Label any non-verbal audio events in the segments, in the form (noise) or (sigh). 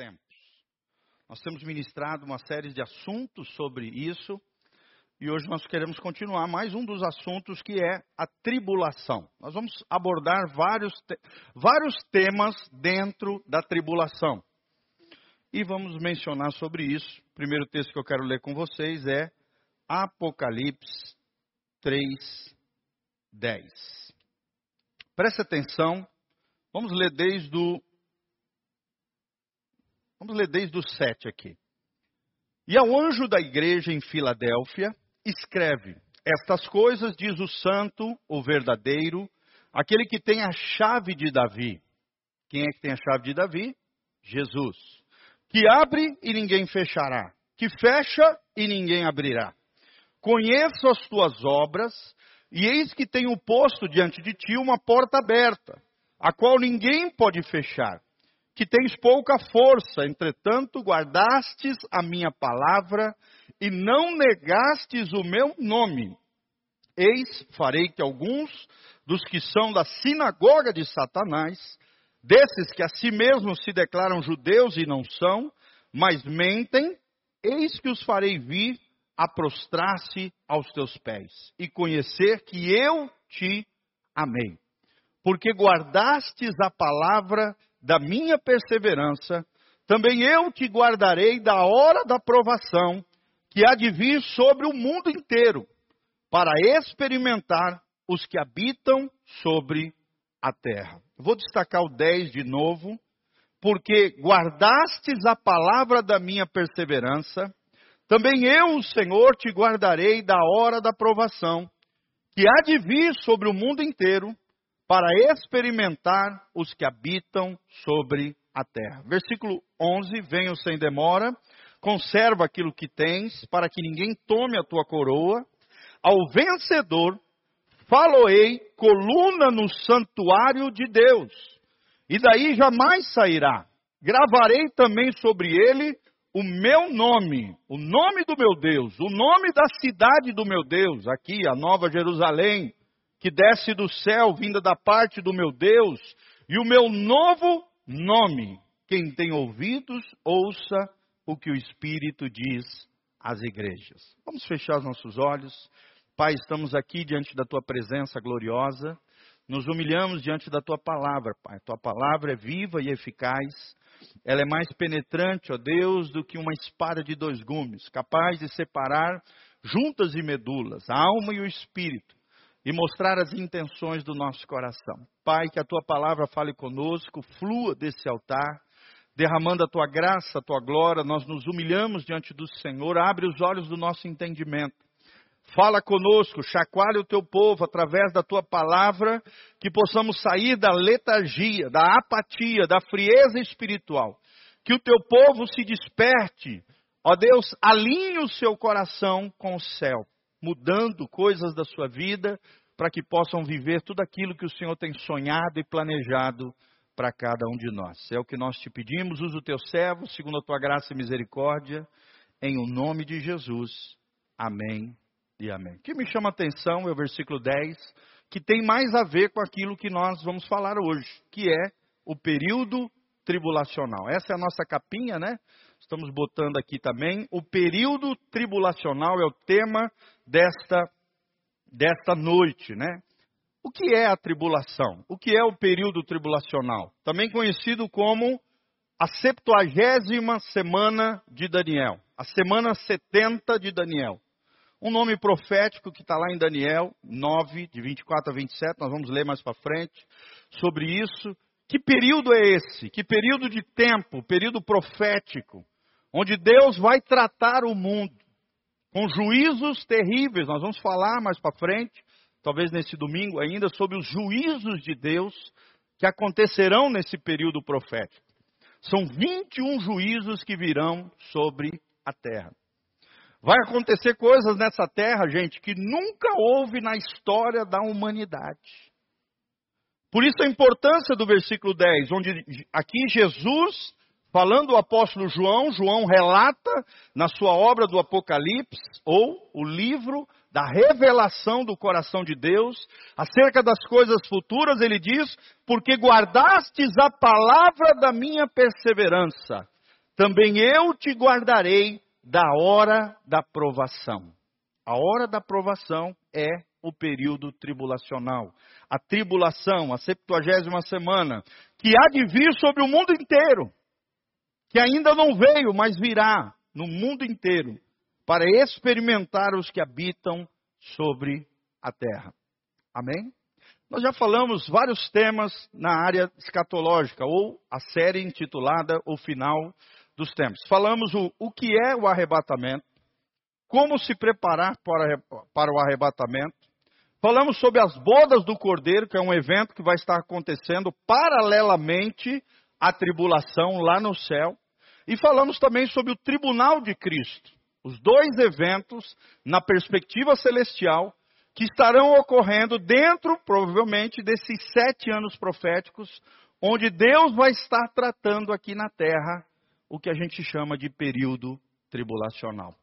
tempos. Nós temos ministrado uma série de assuntos sobre isso e hoje nós queremos continuar mais um dos assuntos que é a tribulação. Nós vamos abordar vários, te vários temas dentro da tribulação. E vamos mencionar sobre isso. O primeiro texto que eu quero ler com vocês é Apocalipse 3, 10. Preste atenção. Vamos ler desde o. Vamos ler desde o 7 aqui. E ao anjo da igreja em Filadélfia, escreve: Estas coisas diz o santo, o verdadeiro, aquele que tem a chave de Davi. Quem é que tem a chave de Davi? Jesus. Que abre e ninguém fechará, que fecha e ninguém abrirá. Conheço as tuas obras, e eis que tenho posto diante de ti uma porta aberta, a qual ninguém pode fechar. Que tens pouca força, entretanto guardastes a minha palavra e não negastes o meu nome. Eis, farei que alguns dos que são da sinagoga de Satanás, desses que a si mesmos se declaram judeus e não são, mas mentem, eis que os farei vir a prostrar-se aos teus pés e conhecer que eu te amei. Porque guardastes a palavra da minha perseverança, também eu te guardarei da hora da provação que há de vir sobre o mundo inteiro, para experimentar os que habitam sobre a terra. Vou destacar o 10 de novo, porque guardastes a palavra da minha perseverança, também eu, o Senhor, te guardarei da hora da provação, que há de vir sobre o mundo inteiro, para experimentar os que habitam sobre a terra. Versículo 11: Venho sem demora conserva aquilo que tens, para que ninguém tome a tua coroa. Ao vencedor, faloei coluna no santuário de Deus, e daí jamais sairá. Gravarei também sobre ele o meu nome, o nome do meu Deus, o nome da cidade do meu Deus, aqui, a Nova Jerusalém, que desce do céu, vinda da parte do meu Deus, e o meu novo nome. Quem tem ouvidos, ouça o que o Espírito diz às igrejas. Vamos fechar os nossos olhos. Pai, estamos aqui diante da tua presença gloriosa. Nos humilhamos diante da tua palavra, Pai. Tua palavra é viva e eficaz. Ela é mais penetrante, ó Deus, do que uma espada de dois gumes, capaz de separar juntas e medulas, a alma e o espírito, e mostrar as intenções do nosso coração. Pai, que a tua palavra fale conosco, flua desse altar derramando a tua graça, a tua glória, nós nos humilhamos diante do Senhor, abre os olhos do nosso entendimento. Fala conosco, chacoalhe o teu povo através da tua palavra, que possamos sair da letargia, da apatia, da frieza espiritual. Que o teu povo se desperte, ó Deus, alinhe o seu coração com o céu, mudando coisas da sua vida, para que possam viver tudo aquilo que o Senhor tem sonhado e planejado para cada um de nós. É o que nós te pedimos, usa o teu servo, segundo a tua graça e misericórdia, em o nome de Jesus. Amém e amém. O que me chama a atenção é o versículo 10, que tem mais a ver com aquilo que nós vamos falar hoje, que é o período tribulacional. Essa é a nossa capinha, né? Estamos botando aqui também. O período tribulacional é o tema desta, desta noite, né? O que é a tribulação? O que é o período tribulacional? Também conhecido como a septuagésima semana de Daniel, a semana 70 de Daniel. Um nome profético que está lá em Daniel 9, de 24 a 27, nós vamos ler mais para frente sobre isso. Que período é esse? Que período de tempo, período profético, onde Deus vai tratar o mundo com juízos terríveis, nós vamos falar mais para frente, talvez nesse domingo ainda, sobre os juízos de Deus que acontecerão nesse período profético. São 21 juízos que virão sobre a terra. Vai acontecer coisas nessa terra, gente, que nunca houve na história da humanidade. Por isso a importância do versículo 10, onde aqui Jesus, falando o apóstolo João, João relata na sua obra do Apocalipse, ou o livro da revelação do coração de Deus, acerca das coisas futuras, ele diz: Porque guardastes a palavra da minha perseverança, também eu te guardarei da hora da provação. A hora da provação é o período tribulacional. A tribulação, a septuagésima semana, que há de vir sobre o mundo inteiro, que ainda não veio, mas virá no mundo inteiro, para experimentar os que habitam sobre a terra. Amém? Nós já falamos vários temas na área escatológica, ou a série intitulada O Final dos Tempos. Falamos o, o que é o arrebatamento, como se preparar para, para o arrebatamento. Falamos sobre as bodas do Cordeiro, que é um evento que vai estar acontecendo paralelamente à tribulação lá no céu. E falamos também sobre o tribunal de Cristo. Os dois eventos, na perspectiva celestial, que estarão ocorrendo dentro, provavelmente, desses sete anos proféticos, onde Deus vai estar tratando aqui na terra o que a gente chama de período tribulacional.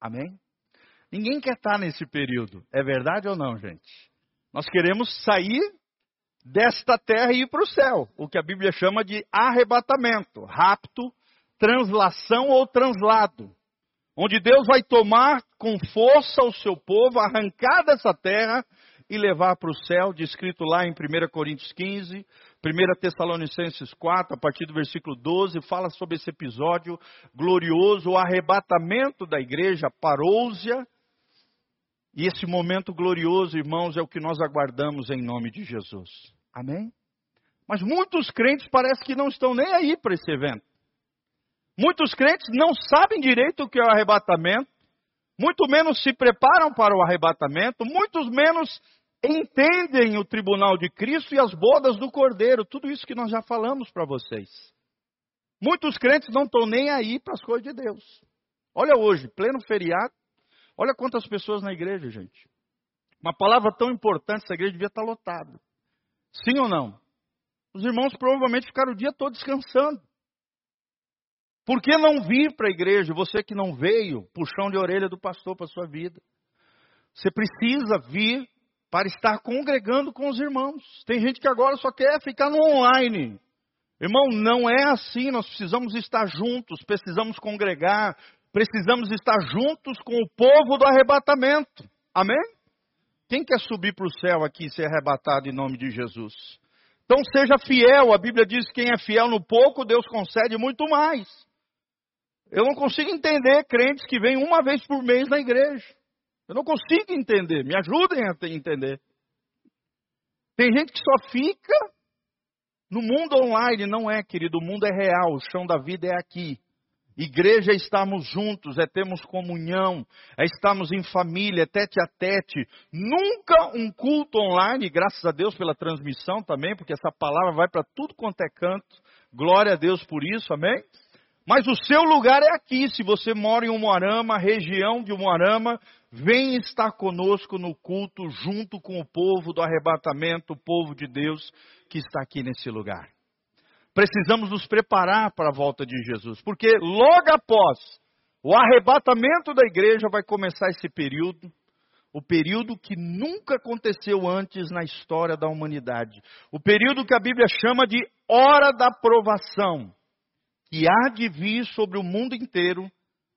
Amém? Ninguém quer estar nesse período, é verdade ou não, gente? Nós queremos sair desta terra e ir para o céu, o que a Bíblia chama de arrebatamento, rapto, translação ou translado onde Deus vai tomar com força o seu povo, arrancar dessa terra e levar para o céu, descrito lá em 1 Coríntios 15, 1 Tessalonicenses 4, a partir do versículo 12, fala sobre esse episódio glorioso, o arrebatamento da igreja, parousia. E esse momento glorioso, irmãos, é o que nós aguardamos em nome de Jesus. Amém? Mas muitos crentes parecem que não estão nem aí para esse evento. Muitos crentes não sabem direito o que é o arrebatamento, muito menos se preparam para o arrebatamento, muitos menos entendem o tribunal de Cristo e as bodas do Cordeiro, tudo isso que nós já falamos para vocês. Muitos crentes não estão nem aí para as coisas de Deus. Olha hoje, pleno feriado, olha quantas pessoas na igreja, gente. Uma palavra tão importante, essa igreja devia estar lotada. Sim ou não? Os irmãos provavelmente ficaram o dia todo descansando. Por que não vir para a igreja? Você que não veio, puxão de orelha do pastor para a sua vida. Você precisa vir para estar congregando com os irmãos. Tem gente que agora só quer ficar no online. Irmão, não é assim. Nós precisamos estar juntos, precisamos congregar, precisamos estar juntos com o povo do arrebatamento. Amém? Quem quer subir para o céu aqui e ser arrebatado em nome de Jesus? Então seja fiel. A Bíblia diz que quem é fiel no pouco, Deus concede muito mais. Eu não consigo entender crentes que vêm uma vez por mês na igreja. Eu não consigo entender. Me ajudem a entender. Tem gente que só fica no mundo online. Não é, querido. O mundo é real. O chão da vida é aqui. Igreja é estarmos juntos, é termos comunhão, é estarmos em família, é tete a tete. Nunca um culto online, graças a Deus pela transmissão também, porque essa palavra vai para tudo quanto é canto. Glória a Deus por isso, amém? Mas o seu lugar é aqui. Se você mora em Umuarama, região de Umuarama, vem estar conosco no culto, junto com o povo do arrebatamento, o povo de Deus que está aqui nesse lugar. Precisamos nos preparar para a volta de Jesus, porque logo após o arrebatamento da igreja vai começar esse período, o período que nunca aconteceu antes na história da humanidade. O período que a Bíblia chama de hora da provação que há de vir sobre o mundo inteiro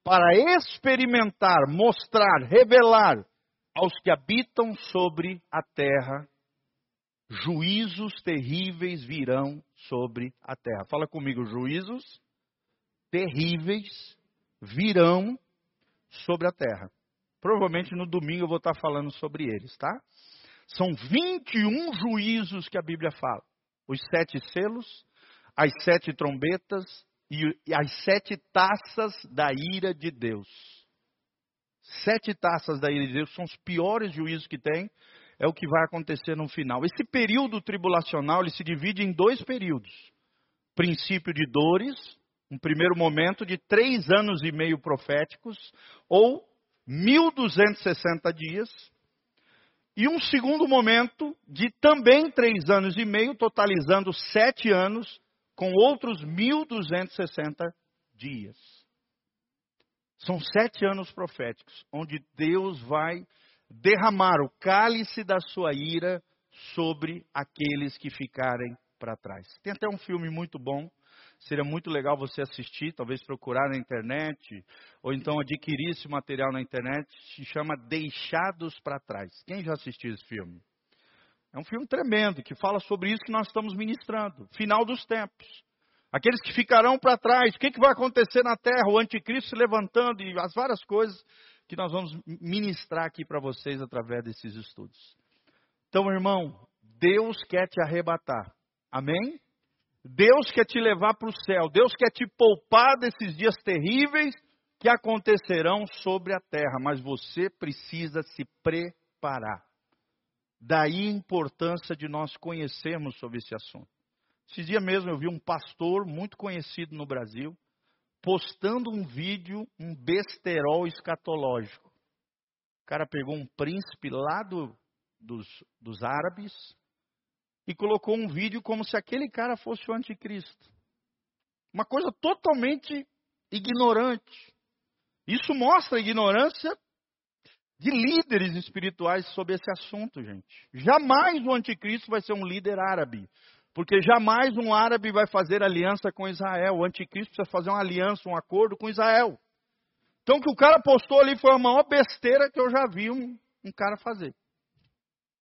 para experimentar, mostrar, revelar aos que habitam sobre a terra. Juízos terríveis virão sobre a terra. Fala comigo, juízos terríveis virão sobre a terra. Provavelmente no domingo eu vou estar falando sobre eles, tá? São 21 juízos que a Bíblia fala. Os sete selos, as sete trombetas, e as sete taças da ira de Deus. Sete taças da ira de Deus são os piores juízos que tem, é o que vai acontecer no final. Esse período tribulacional ele se divide em dois períodos: princípio de dores, um primeiro momento de três anos e meio proféticos, ou 1260 dias, e um segundo momento de também três anos e meio, totalizando sete anos, com outros 1.260 dias. São sete anos proféticos, onde Deus vai derramar o cálice da sua ira sobre aqueles que ficarem para trás. Tem até um filme muito bom, Seria muito legal você assistir, talvez procurar na internet, ou então adquirir esse material na internet. Se chama Deixados para Trás. Quem já assistiu esse filme? É um filme tremendo que fala sobre isso que nós estamos ministrando. Final dos tempos. Aqueles que ficarão para trás. O que, que vai acontecer na terra? O anticristo se levantando e as várias coisas que nós vamos ministrar aqui para vocês através desses estudos. Então, irmão, Deus quer te arrebatar. Amém? Deus quer te levar para o céu. Deus quer te poupar desses dias terríveis que acontecerão sobre a terra. Mas você precisa se preparar. Daí a importância de nós conhecermos sobre esse assunto. Esses dias mesmo eu vi um pastor muito conhecido no Brasil postando um vídeo, um besterol escatológico. O cara pegou um príncipe lá do, dos, dos árabes e colocou um vídeo como se aquele cara fosse o anticristo. Uma coisa totalmente ignorante. Isso mostra a ignorância de líderes espirituais sobre esse assunto, gente. Jamais o anticristo vai ser um líder árabe. Porque jamais um árabe vai fazer aliança com Israel. O anticristo precisa fazer uma aliança, um acordo com Israel. Então o que o cara postou ali foi a maior besteira que eu já vi um, um cara fazer.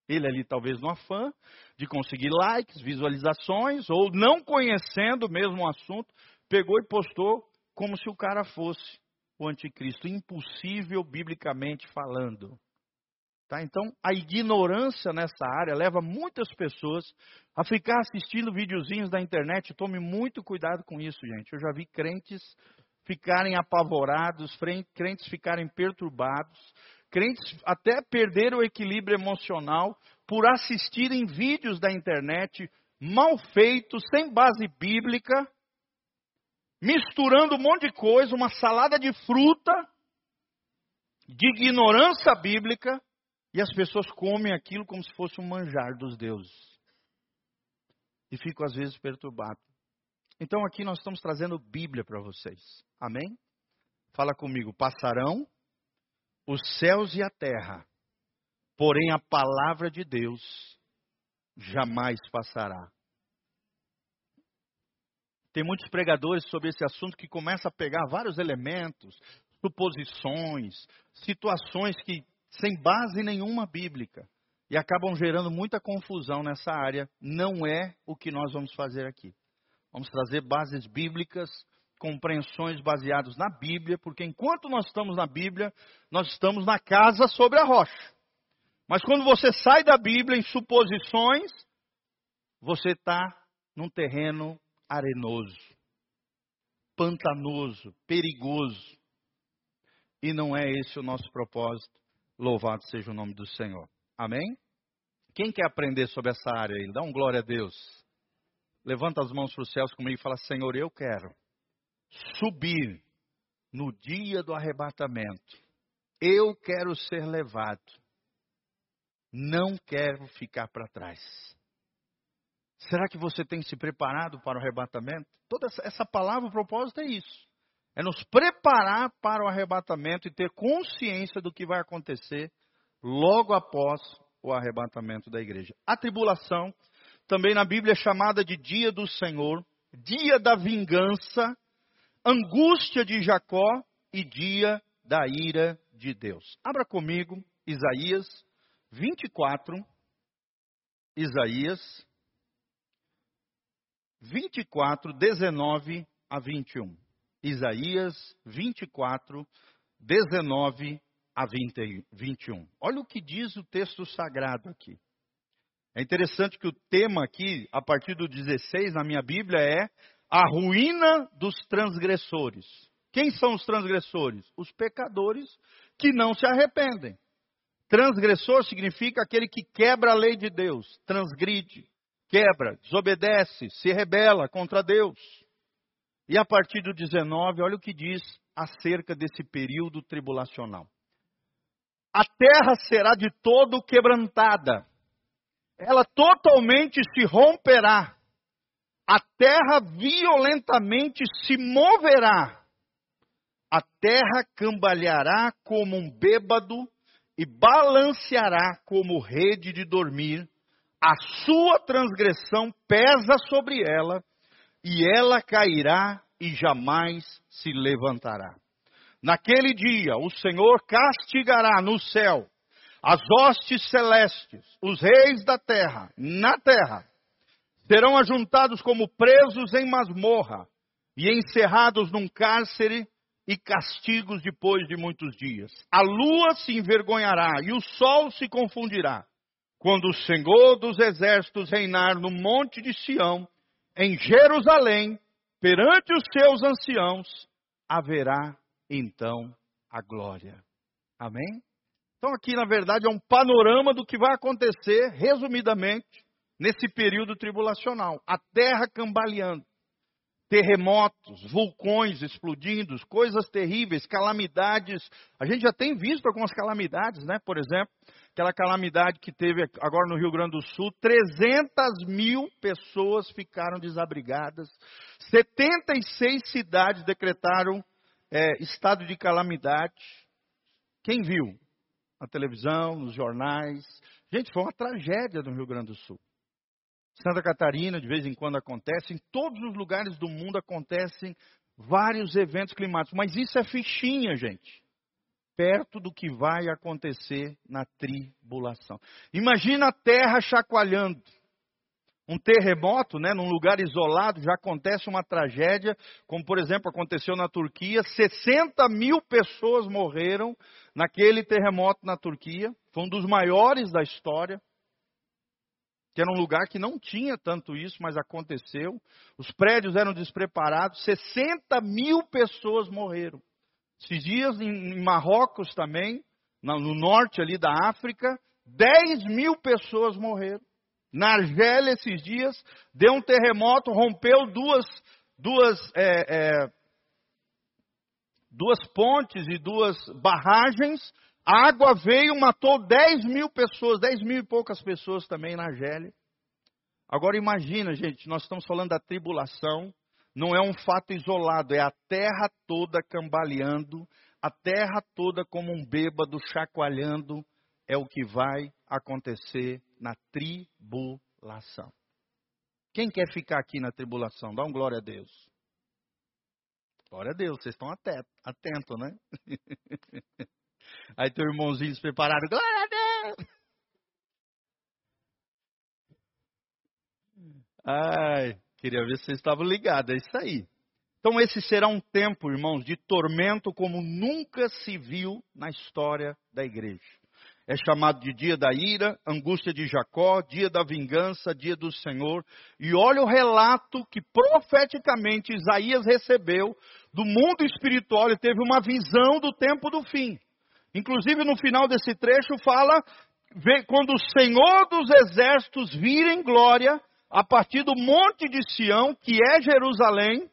Ele ali talvez no afã de conseguir likes, visualizações, ou não conhecendo mesmo o assunto, pegou e postou como se o cara fosse o anticristo. Impossível biblicamente falando. Tá? Então, a ignorância nessa área leva muitas pessoas a ficar assistindo videozinhos da internet. Tome muito cuidado com isso, gente. Eu já vi crentes ficarem apavorados, crentes ficarem perturbados, crentes até perderam o equilíbrio emocional por assistirem vídeos da internet mal feitos, sem base bíblica, misturando um monte de coisa, uma salada de fruta, de ignorância bíblica, e as pessoas comem aquilo como se fosse um manjar dos deuses. E ficam às vezes perturbados. Então aqui nós estamos trazendo Bíblia para vocês. Amém? Fala comigo. Passarão os céus e a terra, porém a palavra de Deus jamais passará. Tem muitos pregadores sobre esse assunto que começam a pegar vários elementos, suposições, situações que sem base nenhuma bíblica e acabam gerando muita confusão nessa área. Não é o que nós vamos fazer aqui. Vamos trazer bases bíblicas, compreensões baseadas na Bíblia, porque enquanto nós estamos na Bíblia, nós estamos na casa sobre a rocha. Mas quando você sai da Bíblia em suposições, você está num terreno arenoso, pantanoso, perigoso. E não é esse o nosso propósito. Louvado seja o nome do Senhor. Amém? Quem quer aprender sobre essa área aí? Dá um glória a Deus. Levanta as mãos para os céus comigo e fala: Senhor, eu quero subir no dia do arrebatamento. Eu quero ser levado. Não quero ficar para trás. Será que você tem se preparado para o arrebatamento? Toda essa, palavra, o propósito é isso. É nos preparar para o arrebatamento e ter consciência do que vai acontecer logo após o arrebatamento da igreja. A tribulação, também na Bíblia é chamada de dia do Senhor, dia da vingança, angústia de Jacó e dia da ira de Deus. Abra comigo Isaías 24. Isaías 24, 19 a 21. Isaías 24, 19 a 20, 21. Olha o que diz o texto sagrado aqui. É interessante que o tema aqui, a partir do 16 na minha Bíblia, é a ruína dos transgressores. Quem são os transgressores? Os pecadores que não se arrependem. Transgressor significa aquele que quebra a lei de Deus, transgride, quebra, desobedece, se rebela contra Deus. E a partir do 19, olha o que diz acerca desse período tribulacional. A terra será de todo quebrantada, ela totalmente se romperá, a terra violentamente se moverá, a terra cambaleará como um bêbado e balanceará como rede de dormir, a sua transgressão pesa sobre ela e ela cairá e jamais se levantará. Naquele dia, o Senhor castigará no céu as hostes celestes, os reis da terra, na terra. Serão ajuntados como presos em masmorra e encerrados num cárcere e castigos depois de muitos dias. A lua se envergonhará e o sol se confundirá, quando o Senhor dos exércitos reinar no monte de Sião, em Jerusalém, perante os seus anciãos, haverá então a glória. Amém? Então, aqui, na verdade, é um panorama do que vai acontecer, resumidamente, nesse período tribulacional. A terra cambaleando terremotos, vulcões explodindo, coisas terríveis, calamidades. A gente já tem visto algumas calamidades, né? Por exemplo, aquela calamidade que teve agora no Rio Grande do Sul, 300 mil pessoas ficaram desabrigadas, 76 cidades decretaram é, estado de calamidade. Quem viu? Na televisão, nos jornais. Gente, foi uma tragédia no Rio Grande do Sul. Santa Catarina, de vez em quando acontece, em todos os lugares do mundo acontecem vários eventos climáticos, mas isso é fichinha, gente. Perto do que vai acontecer na tribulação. Imagina a terra chacoalhando. Um terremoto, né, num lugar isolado, já acontece uma tragédia, como por exemplo aconteceu na Turquia. 60 mil pessoas morreram naquele terremoto na Turquia. Foi um dos maiores da história que era um lugar que não tinha tanto isso, mas aconteceu. Os prédios eram despreparados, 60 mil pessoas morreram. Esses dias em Marrocos também, no norte ali da África, 10 mil pessoas morreram. Na Argélia, esses dias, deu um terremoto, rompeu duas, duas, é, é, duas pontes e duas barragens, a água veio, matou 10 mil pessoas, 10 mil e poucas pessoas também na Argélia. Agora imagina, gente, nós estamos falando da tribulação, não é um fato isolado, é a terra toda cambaleando, a terra toda como um bêbado chacoalhando, é o que vai acontecer na tribulação. Quem quer ficar aqui na tribulação? Dá um glória a Deus. Glória a Deus, vocês estão atentos, né? (laughs) Aí teu irmãozinho preparado, glória a Deus! Ai, queria ver se vocês estavam ligados, é isso aí. Então esse será um tempo, irmãos, de tormento como nunca se viu na história da igreja. É chamado de dia da ira, angústia de Jacó, dia da vingança, dia do Senhor. E olha o relato que profeticamente Isaías recebeu do mundo espiritual. Ele teve uma visão do tempo do fim. Inclusive no final desse trecho fala quando o Senhor dos exércitos vir em glória a partir do monte de Sião, que é Jerusalém,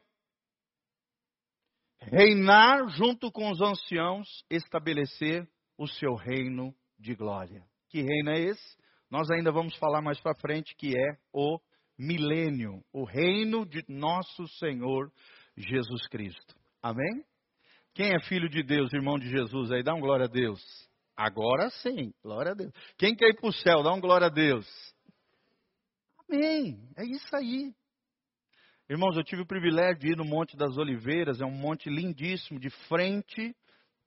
reinar junto com os anciãos, estabelecer o seu reino de glória. Que reino é esse? Nós ainda vamos falar mais para frente que é o milênio, o reino de nosso Senhor Jesus Cristo. Amém? Quem é filho de Deus, irmão de Jesus aí, dá um glória a Deus. Agora sim, glória a Deus. Quem quer ir para o céu, dá um glória a Deus. Amém, é isso aí. Irmãos, eu tive o privilégio de ir no Monte das Oliveiras, é um monte lindíssimo, de frente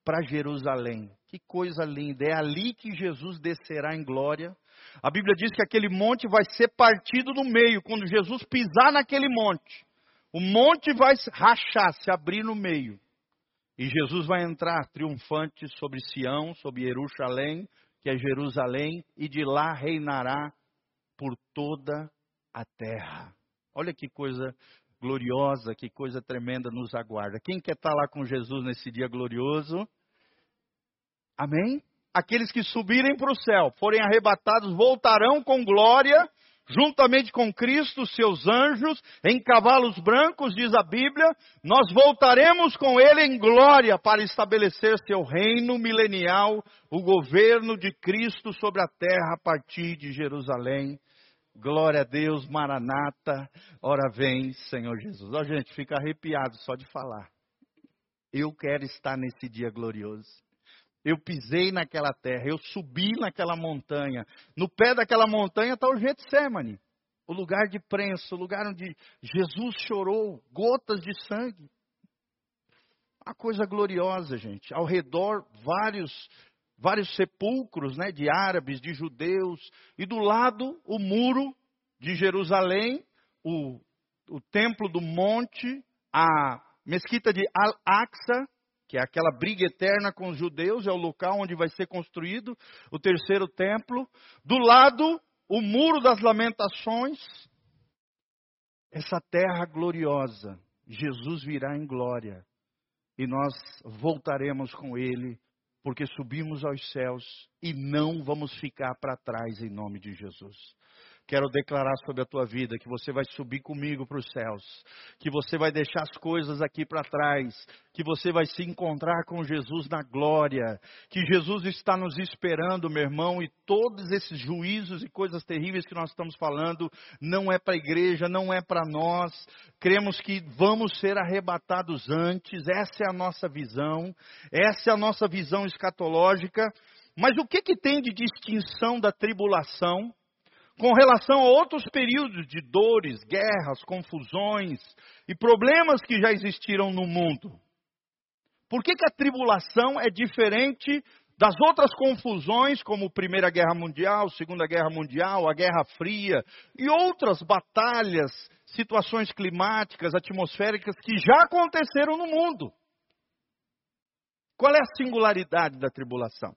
para Jerusalém. Que coisa linda, é ali que Jesus descerá em glória. A Bíblia diz que aquele monte vai ser partido no meio, quando Jesus pisar naquele monte. O monte vai rachar, se abrir no meio. E Jesus vai entrar triunfante sobre Sião, sobre Jerusalém, que é Jerusalém, e de lá reinará por toda a terra. Olha que coisa gloriosa, que coisa tremenda nos aguarda. Quem quer estar lá com Jesus nesse dia glorioso? Amém? Aqueles que subirem para o céu, forem arrebatados, voltarão com glória juntamente com Cristo, seus anjos, em cavalos brancos, diz a Bíblia, nós voltaremos com ele em glória para estabelecer seu reino milenial, o governo de Cristo sobre a terra a partir de Jerusalém. Glória a Deus, Maranata, ora vem, Senhor Jesus. Ó, gente, fica arrepiado só de falar. Eu quero estar nesse dia glorioso. Eu pisei naquela terra, eu subi naquela montanha. No pé daquela montanha está o Getsemane. o lugar de prensa, o lugar onde Jesus chorou, gotas de sangue. Uma coisa gloriosa, gente. Ao redor, vários vários sepulcros né, de árabes, de judeus, e do lado o muro de Jerusalém, o, o templo do monte, a mesquita de Al-Aqsa, que é aquela briga eterna com os judeus, é o local onde vai ser construído o terceiro templo. Do lado, o muro das lamentações, essa terra gloriosa. Jesus virá em glória e nós voltaremos com ele porque subimos aos céus e não vamos ficar para trás em nome de Jesus. Quero declarar sobre a tua vida que você vai subir comigo para os céus, que você vai deixar as coisas aqui para trás, que você vai se encontrar com Jesus na glória, que Jesus está nos esperando, meu irmão, e todos esses juízos e coisas terríveis que nós estamos falando não é para a igreja, não é para nós. Cremos que vamos ser arrebatados antes, essa é a nossa visão, essa é a nossa visão escatológica. Mas o que, que tem de distinção da tribulação? Com relação a outros períodos de dores, guerras, confusões e problemas que já existiram no mundo. Por que, que a tribulação é diferente das outras confusões, como Primeira Guerra Mundial, Segunda Guerra Mundial, a Guerra Fria e outras batalhas, situações climáticas, atmosféricas que já aconteceram no mundo? Qual é a singularidade da tribulação?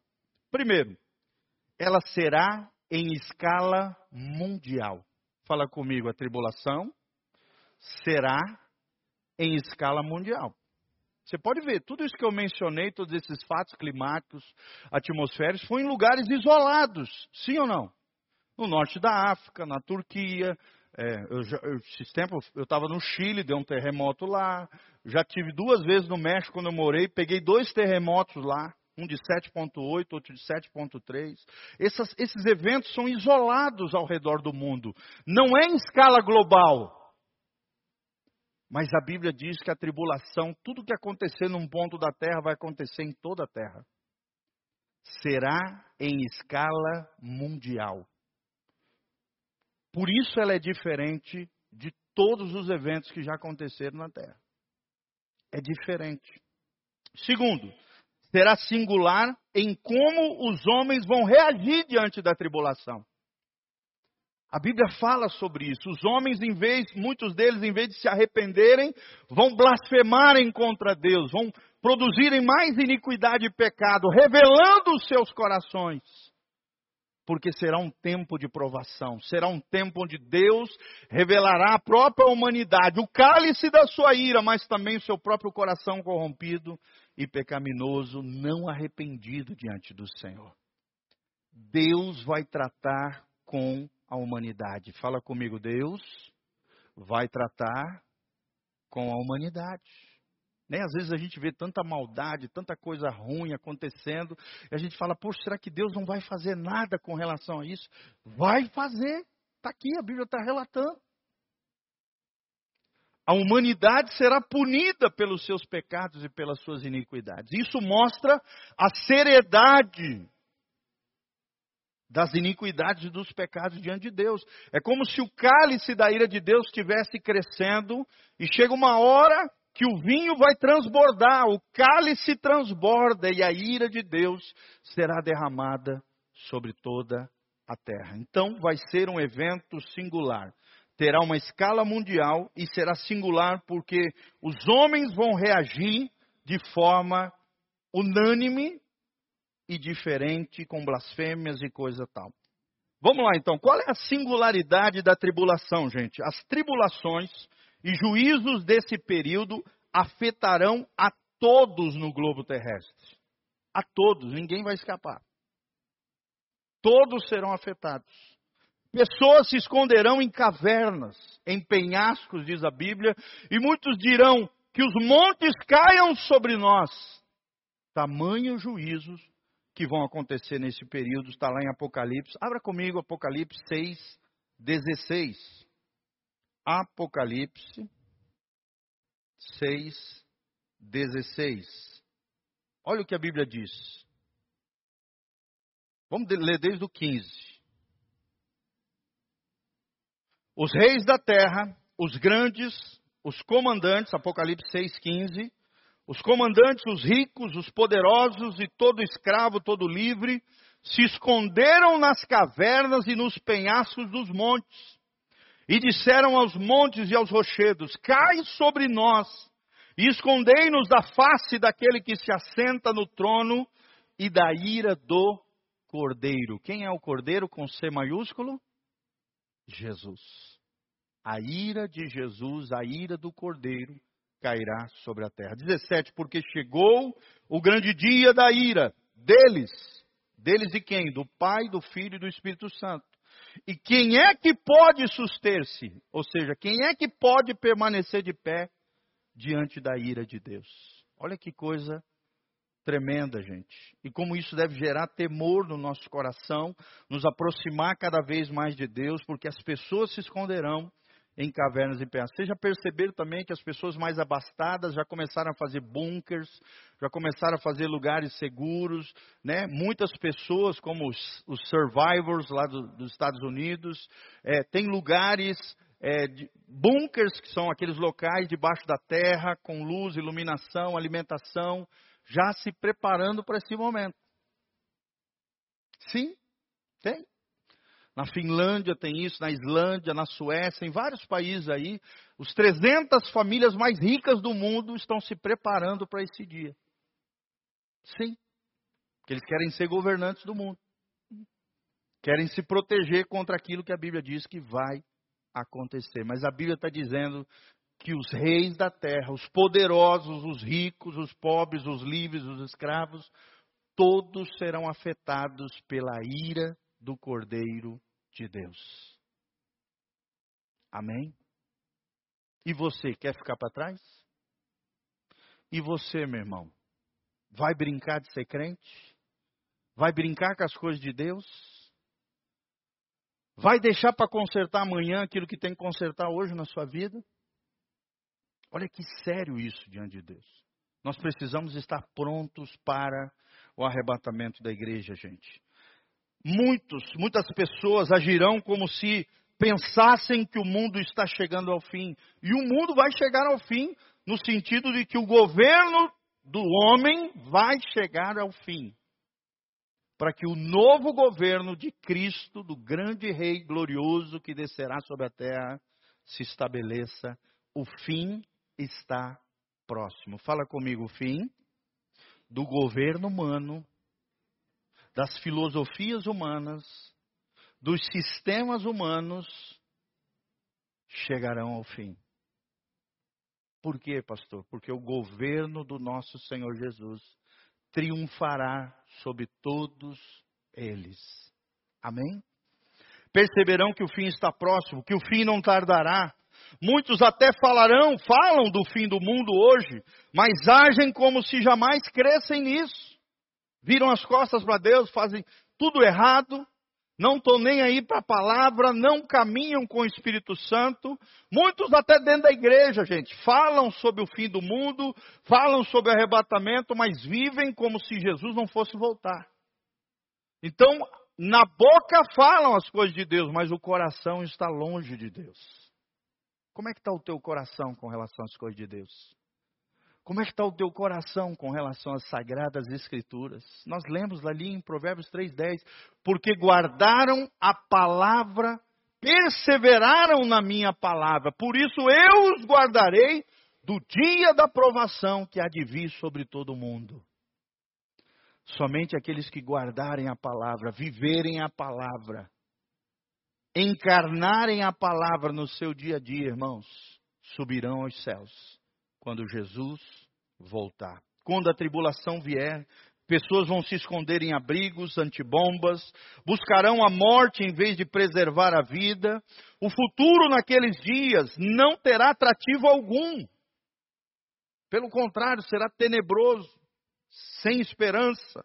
Primeiro, ela será em escala mundial. Fala comigo, a tribulação será em escala mundial. Você pode ver, tudo isso que eu mencionei, todos esses fatos climáticos, atmosféricos, foi em lugares isolados, sim ou não? No norte da África, na Turquia. É, eu, eu, esses tempos eu estava no Chile, deu um terremoto lá. Já tive duas vezes no México quando eu morei, peguei dois terremotos lá um de 7.8, outro de 7.3. Esses eventos são isolados ao redor do mundo. Não é em escala global. Mas a Bíblia diz que a tribulação, tudo que acontecer num ponto da terra, vai acontecer em toda a terra. Será em escala mundial. Por isso ela é diferente de todos os eventos que já aconteceram na terra. É diferente. Segundo, será singular em como os homens vão reagir diante da tribulação. A Bíblia fala sobre isso. Os homens, em vez, muitos deles, em vez de se arrependerem, vão blasfemarem contra Deus, vão produzirem mais iniquidade e pecado, revelando os seus corações. Porque será um tempo de provação, será um tempo onde Deus revelará a própria humanidade, o cálice da sua ira, mas também o seu próprio coração corrompido e pecaminoso, não arrependido diante do Senhor. Deus vai tratar com a humanidade. Fala comigo, Deus vai tratar com a humanidade. Né? Às vezes a gente vê tanta maldade, tanta coisa ruim acontecendo, e a gente fala, poxa, será que Deus não vai fazer nada com relação a isso? Vai fazer. Está aqui, a Bíblia está relatando a humanidade será punida pelos seus pecados e pelas suas iniquidades. Isso mostra a seriedade das iniquidades e dos pecados diante de Deus. É como se o cálice da ira de Deus estivesse crescendo e chega uma hora que o vinho vai transbordar, o cálice transborda e a ira de Deus será derramada sobre toda a terra. Então vai ser um evento singular terá uma escala mundial e será singular porque os homens vão reagir de forma unânime e diferente, com blasfêmias e coisa tal. Vamos lá então, qual é a singularidade da tribulação, gente? As tribulações e juízos desse período afetarão a todos no globo terrestre. A todos, ninguém vai escapar. Todos serão afetados. Pessoas se esconderão em cavernas, em penhascos, diz a Bíblia, e muitos dirão que os montes caiam sobre nós. Tamanhos juízos que vão acontecer nesse período, está lá em Apocalipse. Abra comigo Apocalipse 6, 16. Apocalipse 6, 16. Olha o que a Bíblia diz. Vamos ler desde o 15. Os reis da terra, os grandes, os comandantes, Apocalipse 6,15, os comandantes, os ricos, os poderosos e todo escravo, todo livre, se esconderam nas cavernas e nos penhascos dos montes. E disseram aos montes e aos rochedos: Cai sobre nós, e escondei-nos da face daquele que se assenta no trono e da ira do cordeiro. Quem é o cordeiro com C maiúsculo? Jesus. A ira de Jesus, a ira do cordeiro, cairá sobre a terra. 17. Porque chegou o grande dia da ira deles. Deles e quem? Do Pai, do Filho e do Espírito Santo. E quem é que pode suster-se? Ou seja, quem é que pode permanecer de pé diante da ira de Deus? Olha que coisa tremenda, gente. E como isso deve gerar temor no nosso coração, nos aproximar cada vez mais de Deus, porque as pessoas se esconderão em cavernas e penhascos. Vocês já perceberam também que as pessoas mais abastadas já começaram a fazer bunkers, já começaram a fazer lugares seguros, né? Muitas pessoas, como os, os survivors lá do, dos Estados Unidos, é, lugares é, de, bunkers que são aqueles locais debaixo da terra com luz, iluminação, alimentação, já se preparando para esse momento. Sim, tem. Na Finlândia tem isso, na Islândia, na Suécia, em vários países aí. Os 300 famílias mais ricas do mundo estão se preparando para esse dia. Sim. Porque eles querem ser governantes do mundo. Querem se proteger contra aquilo que a Bíblia diz que vai acontecer. Mas a Bíblia está dizendo que os reis da terra, os poderosos, os ricos, os pobres, os livres, os escravos, todos serão afetados pela ira do Cordeiro de Deus. Amém? E você quer ficar para trás? E você, meu irmão, vai brincar de ser crente? Vai brincar com as coisas de Deus? Vai deixar para consertar amanhã aquilo que tem que consertar hoje na sua vida? Olha que sério isso diante de Deus. Nós precisamos estar prontos para o arrebatamento da igreja, gente muitos, muitas pessoas agirão como se pensassem que o mundo está chegando ao fim. E o mundo vai chegar ao fim no sentido de que o governo do homem vai chegar ao fim. Para que o novo governo de Cristo, do grande Rei glorioso que descerá sobre a terra, se estabeleça. O fim está próximo. Fala comigo, o fim do governo humano das filosofias humanas, dos sistemas humanos, chegarão ao fim. Por quê, pastor? Porque o governo do nosso Senhor Jesus triunfará sobre todos eles. Amém? Perceberão que o fim está próximo, que o fim não tardará. Muitos até falarão, falam do fim do mundo hoje, mas agem como se jamais crescem nisso viram as costas para Deus, fazem tudo errado, não estão nem aí para a palavra, não caminham com o Espírito Santo. Muitos até dentro da igreja, gente, falam sobre o fim do mundo, falam sobre arrebatamento, mas vivem como se Jesus não fosse voltar. Então, na boca falam as coisas de Deus, mas o coração está longe de Deus. Como é que está o teu coração com relação às coisas de Deus? Como é que está o teu coração com relação às sagradas escrituras? Nós lemos ali em Provérbios 3,10, porque guardaram a palavra, perseveraram na minha palavra, por isso eu os guardarei do dia da provação que há de vir sobre todo o mundo. Somente aqueles que guardarem a palavra, viverem a palavra, encarnarem a palavra no seu dia a dia, irmãos, subirão aos céus quando Jesus voltar. Quando a tribulação vier, pessoas vão se esconder em abrigos, antibombas, buscarão a morte em vez de preservar a vida. O futuro naqueles dias não terá atrativo algum. Pelo contrário, será tenebroso, sem esperança,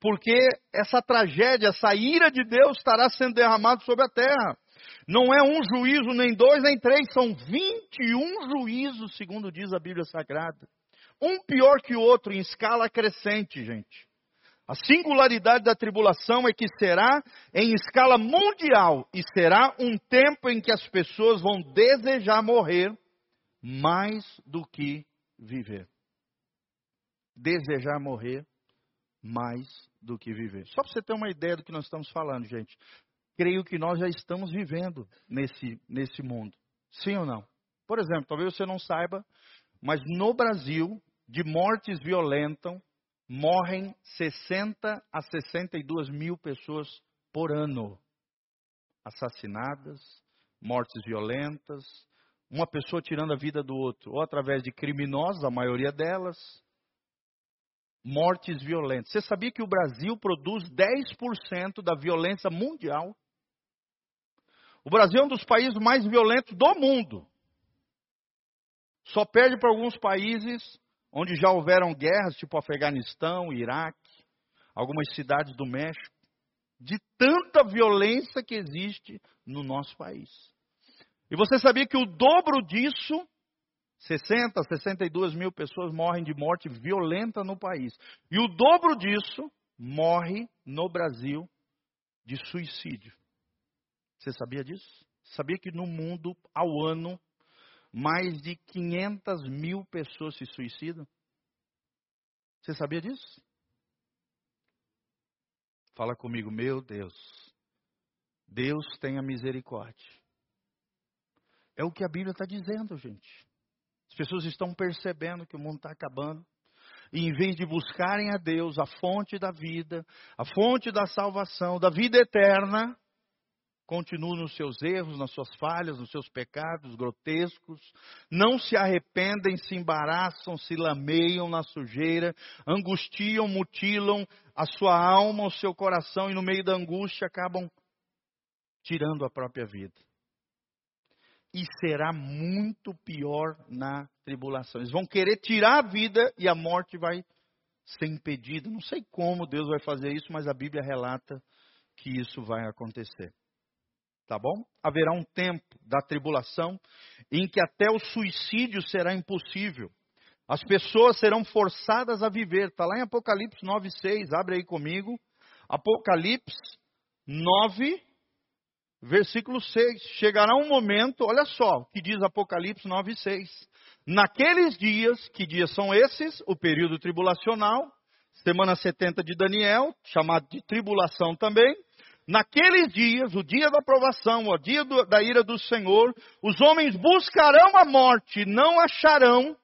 porque essa tragédia, essa ira de Deus estará sendo derramada sobre a terra. Não é um juízo, nem dois, nem três, são 21 juízos, segundo diz a Bíblia Sagrada. Um pior que o outro, em escala crescente, gente. A singularidade da tribulação é que será em escala mundial e será um tempo em que as pessoas vão desejar morrer mais do que viver. Desejar morrer mais do que viver. Só para você ter uma ideia do que nós estamos falando, gente. Creio que nós já estamos vivendo nesse, nesse mundo. Sim ou não? Por exemplo, talvez você não saiba, mas no Brasil, de mortes violentas, morrem 60 a 62 mil pessoas por ano. Assassinadas, mortes violentas, uma pessoa tirando a vida do outro, ou através de criminosos, a maioria delas, mortes violentas. Você sabia que o Brasil produz 10% da violência mundial? O Brasil é um dos países mais violentos do mundo. Só perde para alguns países onde já houveram guerras, tipo Afeganistão, Iraque, algumas cidades do México, de tanta violência que existe no nosso país. E você sabia que o dobro disso, 60, 62 mil pessoas morrem de morte violenta no país. E o dobro disso morre no Brasil de suicídio. Você sabia disso? Sabia que no mundo, ao ano, mais de 500 mil pessoas se suicidam. Você sabia disso? Fala comigo, meu Deus. Deus tenha misericórdia. É o que a Bíblia está dizendo, gente. As pessoas estão percebendo que o mundo está acabando. E em vez de buscarem a Deus, a fonte da vida, a fonte da salvação, da vida eterna, continuam nos seus erros, nas suas falhas, nos seus pecados grotescos, não se arrependem, se embaraçam, se lameiam na sujeira, angustiam, mutilam a sua alma, o seu coração e no meio da angústia acabam tirando a própria vida. E será muito pior na tribulação. Eles vão querer tirar a vida e a morte vai ser impedida. Não sei como Deus vai fazer isso, mas a Bíblia relata que isso vai acontecer tá bom? Haverá um tempo da tribulação em que até o suicídio será impossível. As pessoas serão forçadas a viver. Está lá em Apocalipse 9,6. Abre aí comigo. Apocalipse 9, versículo 6. Chegará um momento, olha só, que diz Apocalipse 9,6. Naqueles dias, que dias são esses? O período tribulacional, semana 70 de Daniel, chamado de tribulação também. Naqueles dias, o dia da aprovação, o dia do, da ira do Senhor, os homens buscarão a morte, não acharão,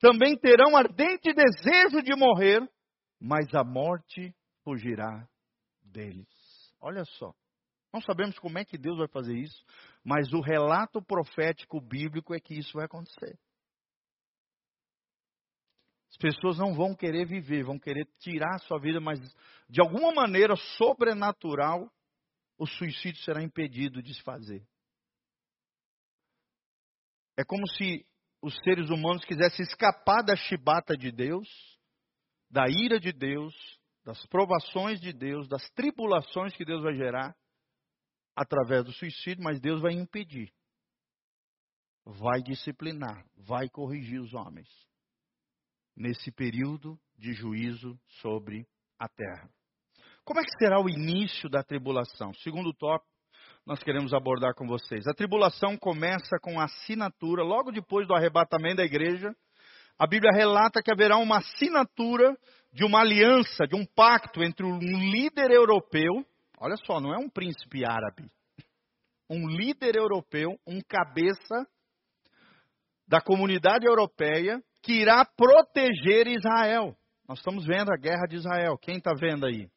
também terão ardente desejo de morrer, mas a morte fugirá deles. Olha só, não sabemos como é que Deus vai fazer isso, mas o relato profético bíblico é que isso vai acontecer. As pessoas não vão querer viver, vão querer tirar a sua vida, mas de alguma maneira sobrenatural, o suicídio será impedido de se fazer. É como se os seres humanos quisessem escapar da chibata de Deus, da ira de Deus, das provações de Deus, das tribulações que Deus vai gerar através do suicídio, mas Deus vai impedir. Vai disciplinar, vai corrigir os homens nesse período de juízo sobre a terra. Como é que será o início da tribulação? Segundo tópico, nós queremos abordar com vocês. A tribulação começa com a assinatura, logo depois do arrebatamento da igreja. A Bíblia relata que haverá uma assinatura de uma aliança, de um pacto entre um líder europeu, olha só, não é um príncipe árabe, um líder europeu, um cabeça da comunidade europeia que irá proteger Israel. Nós estamos vendo a guerra de Israel. Quem está vendo aí?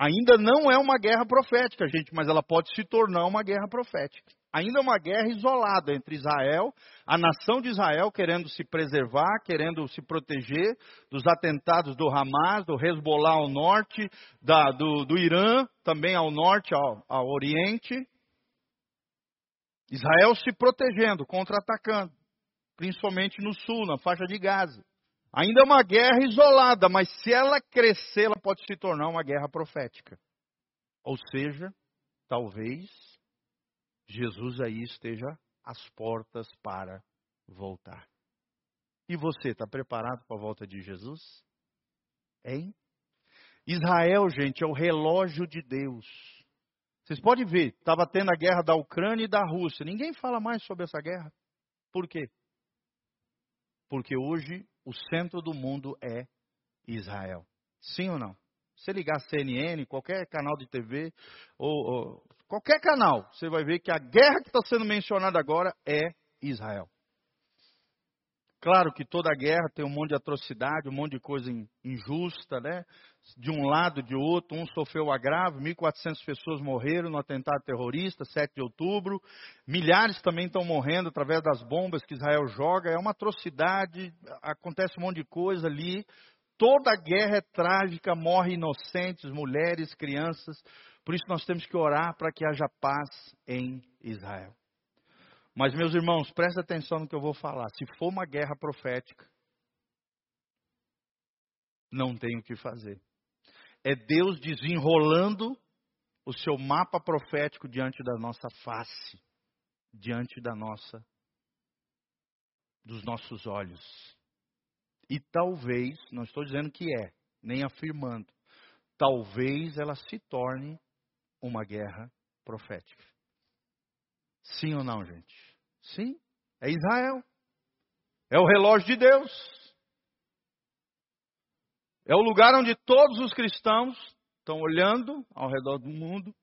Ainda não é uma guerra profética, gente, mas ela pode se tornar uma guerra profética. Ainda é uma guerra isolada entre Israel, a nação de Israel querendo se preservar, querendo se proteger dos atentados do Hamas, do Hezbollah ao norte, da, do, do, Irã também ao norte, ao, ao oriente. Israel se protegendo, contra-atacando, principalmente no sul, na faixa de Gaza. Ainda é uma guerra isolada, mas se ela crescer, ela pode se tornar uma guerra profética. Ou seja, talvez Jesus aí esteja às portas para voltar. E você está preparado para a volta de Jesus? Hein? Israel, gente, é o relógio de Deus. Vocês podem ver, estava tendo a guerra da Ucrânia e da Rússia. Ninguém fala mais sobre essa guerra. Por quê? Porque hoje o centro do mundo é Israel. Sim ou não? Se ligar CNN, qualquer canal de TV, ou, ou qualquer canal, você vai ver que a guerra que está sendo mencionada agora é Israel. Claro que toda guerra tem um monte de atrocidade, um monte de coisa injusta, né? De um lado, de outro, um sofreu agravo, 1.400 pessoas morreram no atentado terrorista, 7 de outubro. Milhares também estão morrendo através das bombas que Israel joga. É uma atrocidade, acontece um monte de coisa ali. Toda guerra é trágica, morrem inocentes, mulheres, crianças. Por isso nós temos que orar para que haja paz em Israel. Mas, meus irmãos, presta atenção no que eu vou falar. Se for uma guerra profética, não tem o que fazer. É Deus desenrolando o seu mapa profético diante da nossa face, diante da nossa dos nossos olhos. E talvez, não estou dizendo que é, nem afirmando, talvez ela se torne uma guerra profética. Sim ou não, gente? Sim, é Israel. É o relógio de Deus. É o lugar onde todos os cristãos estão olhando ao redor do mundo,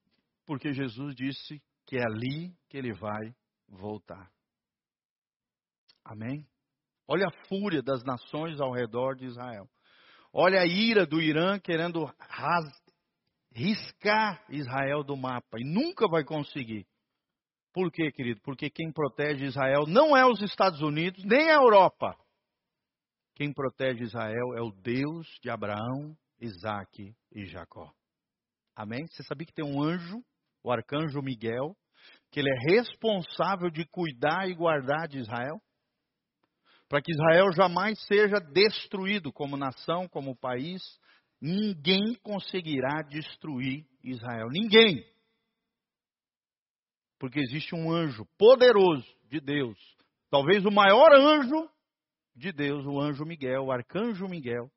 porque Jesus disse que é ali que ele vai voltar. Amém? Olha a fúria das nações ao redor de Israel. Olha a ira do Irã querendo ras... riscar Israel do mapa e nunca vai conseguir. Por quê, querido? Porque quem protege Israel não é os Estados Unidos, nem a Europa. Quem protege Israel é o Deus de Abraão, Isaac e Jacó. Amém? Você sabia que tem um anjo, o arcanjo Miguel, que ele é responsável de cuidar e guardar de Israel? Para que Israel jamais seja destruído como nação, como país. Ninguém conseguirá destruir Israel. Ninguém. Porque existe um anjo poderoso de Deus, talvez o maior anjo de Deus, o anjo Miguel, o arcanjo Miguel,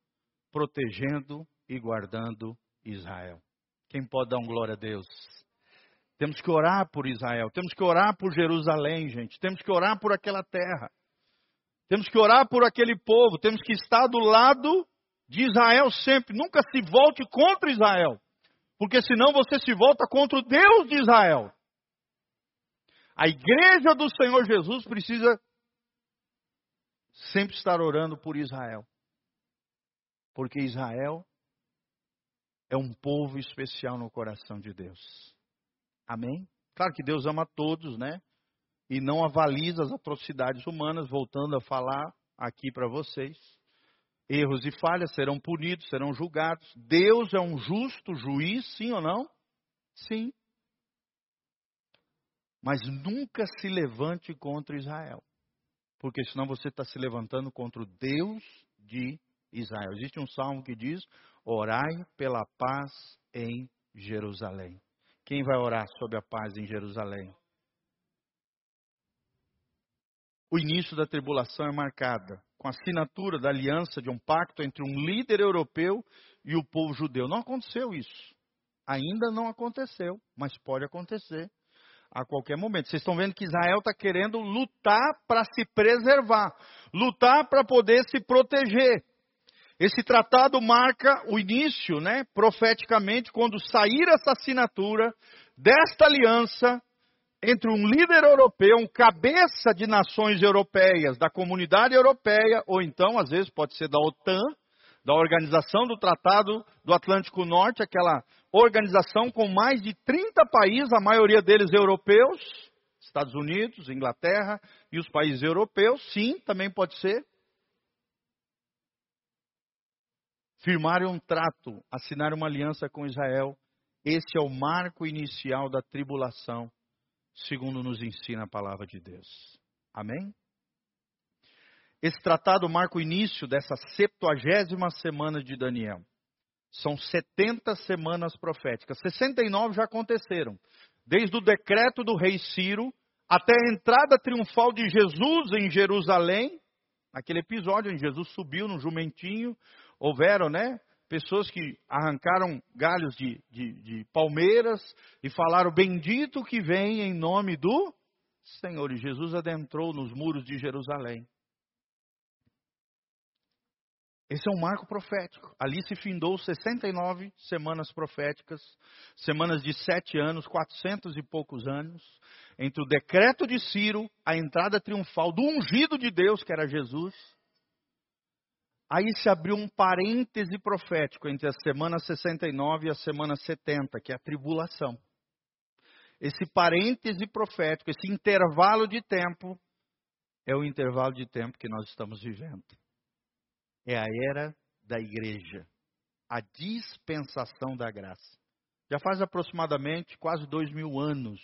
protegendo e guardando Israel. Quem pode dar um glória a Deus? Temos que orar por Israel, temos que orar por Jerusalém, gente, temos que orar por aquela terra, temos que orar por aquele povo, temos que estar do lado de Israel sempre. Nunca se volte contra Israel, porque senão você se volta contra o Deus de Israel. A igreja do Senhor Jesus precisa sempre estar orando por Israel. Porque Israel é um povo especial no coração de Deus. Amém? Claro que Deus ama todos, né? E não avaliza as atrocidades humanas, voltando a falar aqui para vocês. Erros e falhas serão punidos, serão julgados. Deus é um justo juiz, sim ou não? Sim mas nunca se levante contra Israel, porque senão você está se levantando contra o Deus de Israel. Existe um salmo que diz: Orai pela paz em Jerusalém. Quem vai orar sobre a paz em Jerusalém? O início da tribulação é marcada com a assinatura da aliança de um pacto entre um líder europeu e o povo judeu. Não aconteceu isso. Ainda não aconteceu, mas pode acontecer a qualquer momento. Vocês estão vendo que Israel está querendo lutar para se preservar, lutar para poder se proteger. Esse tratado marca o início, né, profeticamente, quando sair essa assinatura desta aliança entre um líder europeu, um cabeça de nações europeias, da comunidade europeia, ou então, às vezes, pode ser da OTAN, da Organização do Tratado do Atlântico Norte, aquela organização com mais de 30 países, a maioria deles europeus, Estados Unidos, Inglaterra e os países europeus, sim, também pode ser. Firmar um trato, assinar uma aliança com Israel, esse é o marco inicial da tribulação, segundo nos ensina a palavra de Deus. Amém? Esse tratado marca o início dessa septuagésima semana de Daniel. São 70 semanas proféticas. 69 já aconteceram. Desde o decreto do rei Ciro até a entrada triunfal de Jesus em Jerusalém, aquele episódio em Jesus subiu no jumentinho, houveram, né, pessoas que arrancaram galhos de, de, de palmeiras e falaram: Bendito que vem em nome do Senhor. E Jesus adentrou nos muros de Jerusalém. Esse é um marco profético. Ali se findou 69 semanas proféticas, semanas de sete anos, quatrocentos e poucos anos, entre o decreto de Ciro, a entrada triunfal do ungido de Deus, que era Jesus. Aí se abriu um parêntese profético entre a semana 69 e a semana 70, que é a tribulação. Esse parêntese profético, esse intervalo de tempo, é o intervalo de tempo que nós estamos vivendo é a era da igreja, a dispensação da graça. Já faz aproximadamente quase dois mil anos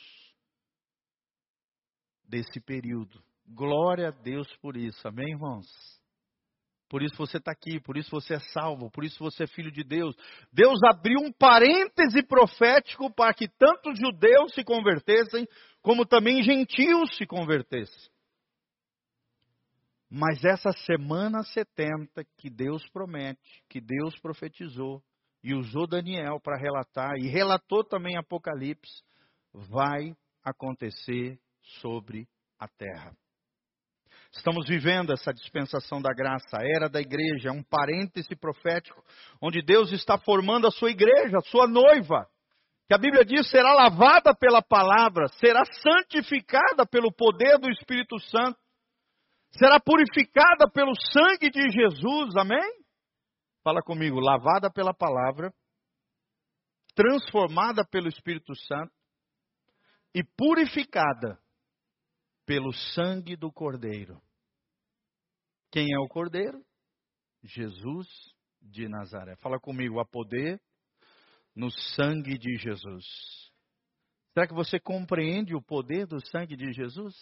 desse período. Glória a Deus por isso, amém, irmãos? Por isso você está aqui, por isso você é salvo, por isso você é filho de Deus. Deus abriu um parêntese profético para que tanto judeus se convertessem, como também gentios se convertessem. Mas essa semana 70 que Deus promete, que Deus profetizou e usou Daniel para relatar e relatou também Apocalipse, vai acontecer sobre a terra. Estamos vivendo essa dispensação da graça, a era da igreja, um parêntese profético, onde Deus está formando a sua igreja, a sua noiva, que a Bíblia diz será lavada pela palavra, será santificada pelo poder do Espírito Santo será purificada pelo sangue de Jesus, amém? Fala comigo, lavada pela palavra, transformada pelo Espírito Santo e purificada pelo sangue do Cordeiro. Quem é o Cordeiro? Jesus de Nazaré. Fala comigo, há poder no sangue de Jesus. Será que você compreende o poder do sangue de Jesus?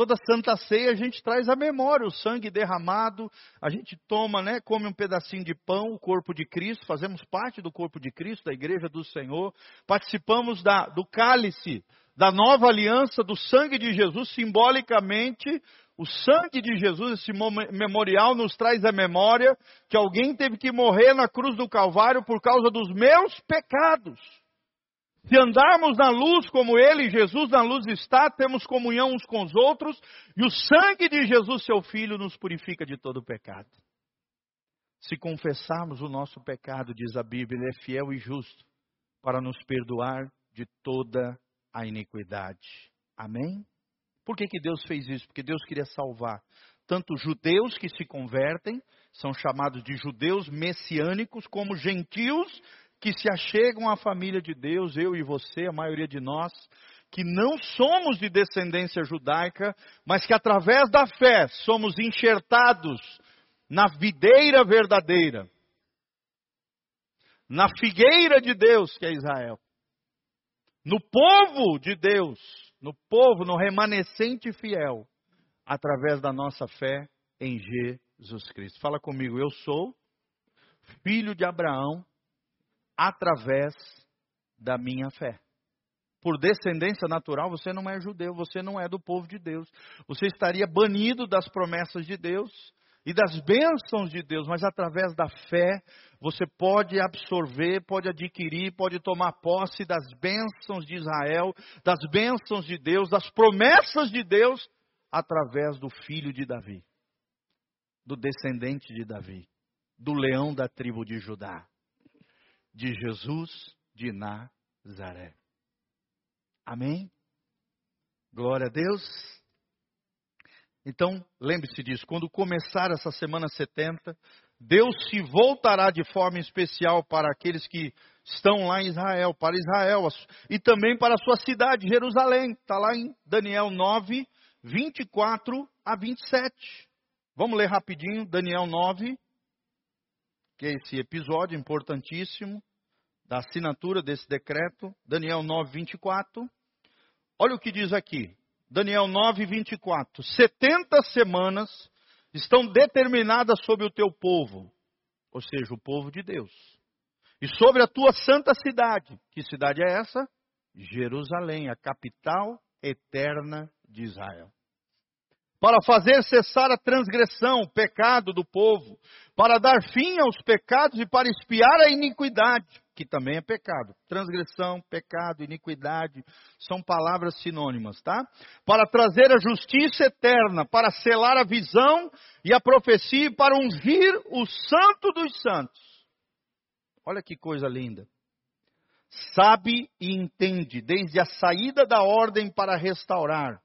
Toda santa ceia a gente traz a memória, o sangue derramado, a gente toma, né, come um pedacinho de pão, o corpo de Cristo, fazemos parte do corpo de Cristo, da igreja do Senhor, participamos da, do cálice, da nova aliança, do sangue de Jesus, simbolicamente, o sangue de Jesus, esse memorial nos traz a memória que alguém teve que morrer na cruz do Calvário por causa dos meus pecados. Se andarmos na luz como Ele, Jesus na luz está, temos comunhão uns com os outros, e o sangue de Jesus, seu Filho, nos purifica de todo pecado. Se confessarmos o nosso pecado, diz a Bíblia, Ele é fiel e justo para nos perdoar de toda a iniquidade. Amém? Por que, que Deus fez isso? Porque Deus queria salvar tanto judeus que se convertem, são chamados de judeus messiânicos, como gentios que se achegam à família de Deus, eu e você, a maioria de nós, que não somos de descendência judaica, mas que através da fé somos enxertados na videira verdadeira, na figueira de Deus, que é Israel, no povo de Deus, no povo, no remanescente fiel, através da nossa fé em Jesus Cristo. Fala comigo, eu sou filho de Abraão através da minha fé. Por descendência natural, você não é judeu, você não é do povo de Deus. Você estaria banido das promessas de Deus e das bênçãos de Deus, mas através da fé você pode absorver, pode adquirir, pode tomar posse das bênçãos de Israel, das bênçãos de Deus, das promessas de Deus, através do filho de Davi, do descendente de Davi, do leão da tribo de Judá de Jesus de Nazaré. Amém? Glória a Deus. Então, lembre-se disso, quando começar essa semana 70, Deus se voltará de forma especial para aqueles que estão lá em Israel, para Israel e também para a sua cidade, Jerusalém. Está lá em Daniel 9, 24 a 27. Vamos ler rapidinho, Daniel 9, que é esse episódio importantíssimo da assinatura desse decreto, Daniel 9, 24. Olha o que diz aqui, Daniel 9, 24. 70 semanas estão determinadas sobre o teu povo, ou seja, o povo de Deus, e sobre a tua santa cidade. Que cidade é essa? Jerusalém, a capital eterna de Israel. Para fazer cessar a transgressão, o pecado do povo, para dar fim aos pecados e para espiar a iniquidade, que também é pecado. Transgressão, pecado, iniquidade são palavras sinônimas, tá? Para trazer a justiça eterna, para selar a visão e a profecia e para ungir o santo dos santos. Olha que coisa linda. Sabe e entende desde a saída da ordem para restaurar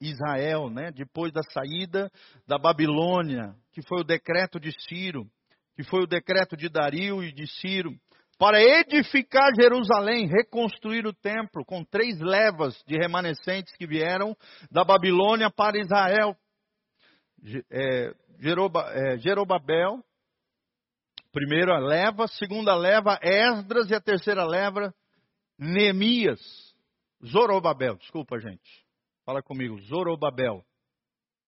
Israel, né? Depois da saída da Babilônia, que foi o decreto de Ciro, que foi o decreto de Dario e de Ciro, para edificar Jerusalém, reconstruir o templo, com três levas de remanescentes que vieram da Babilônia para Israel. É, é, Jerobabel, primeira leva, segunda leva, Esdras e a terceira leva, Neemias. Zorobabel, desculpa gente. Fala comigo, Zorobabel.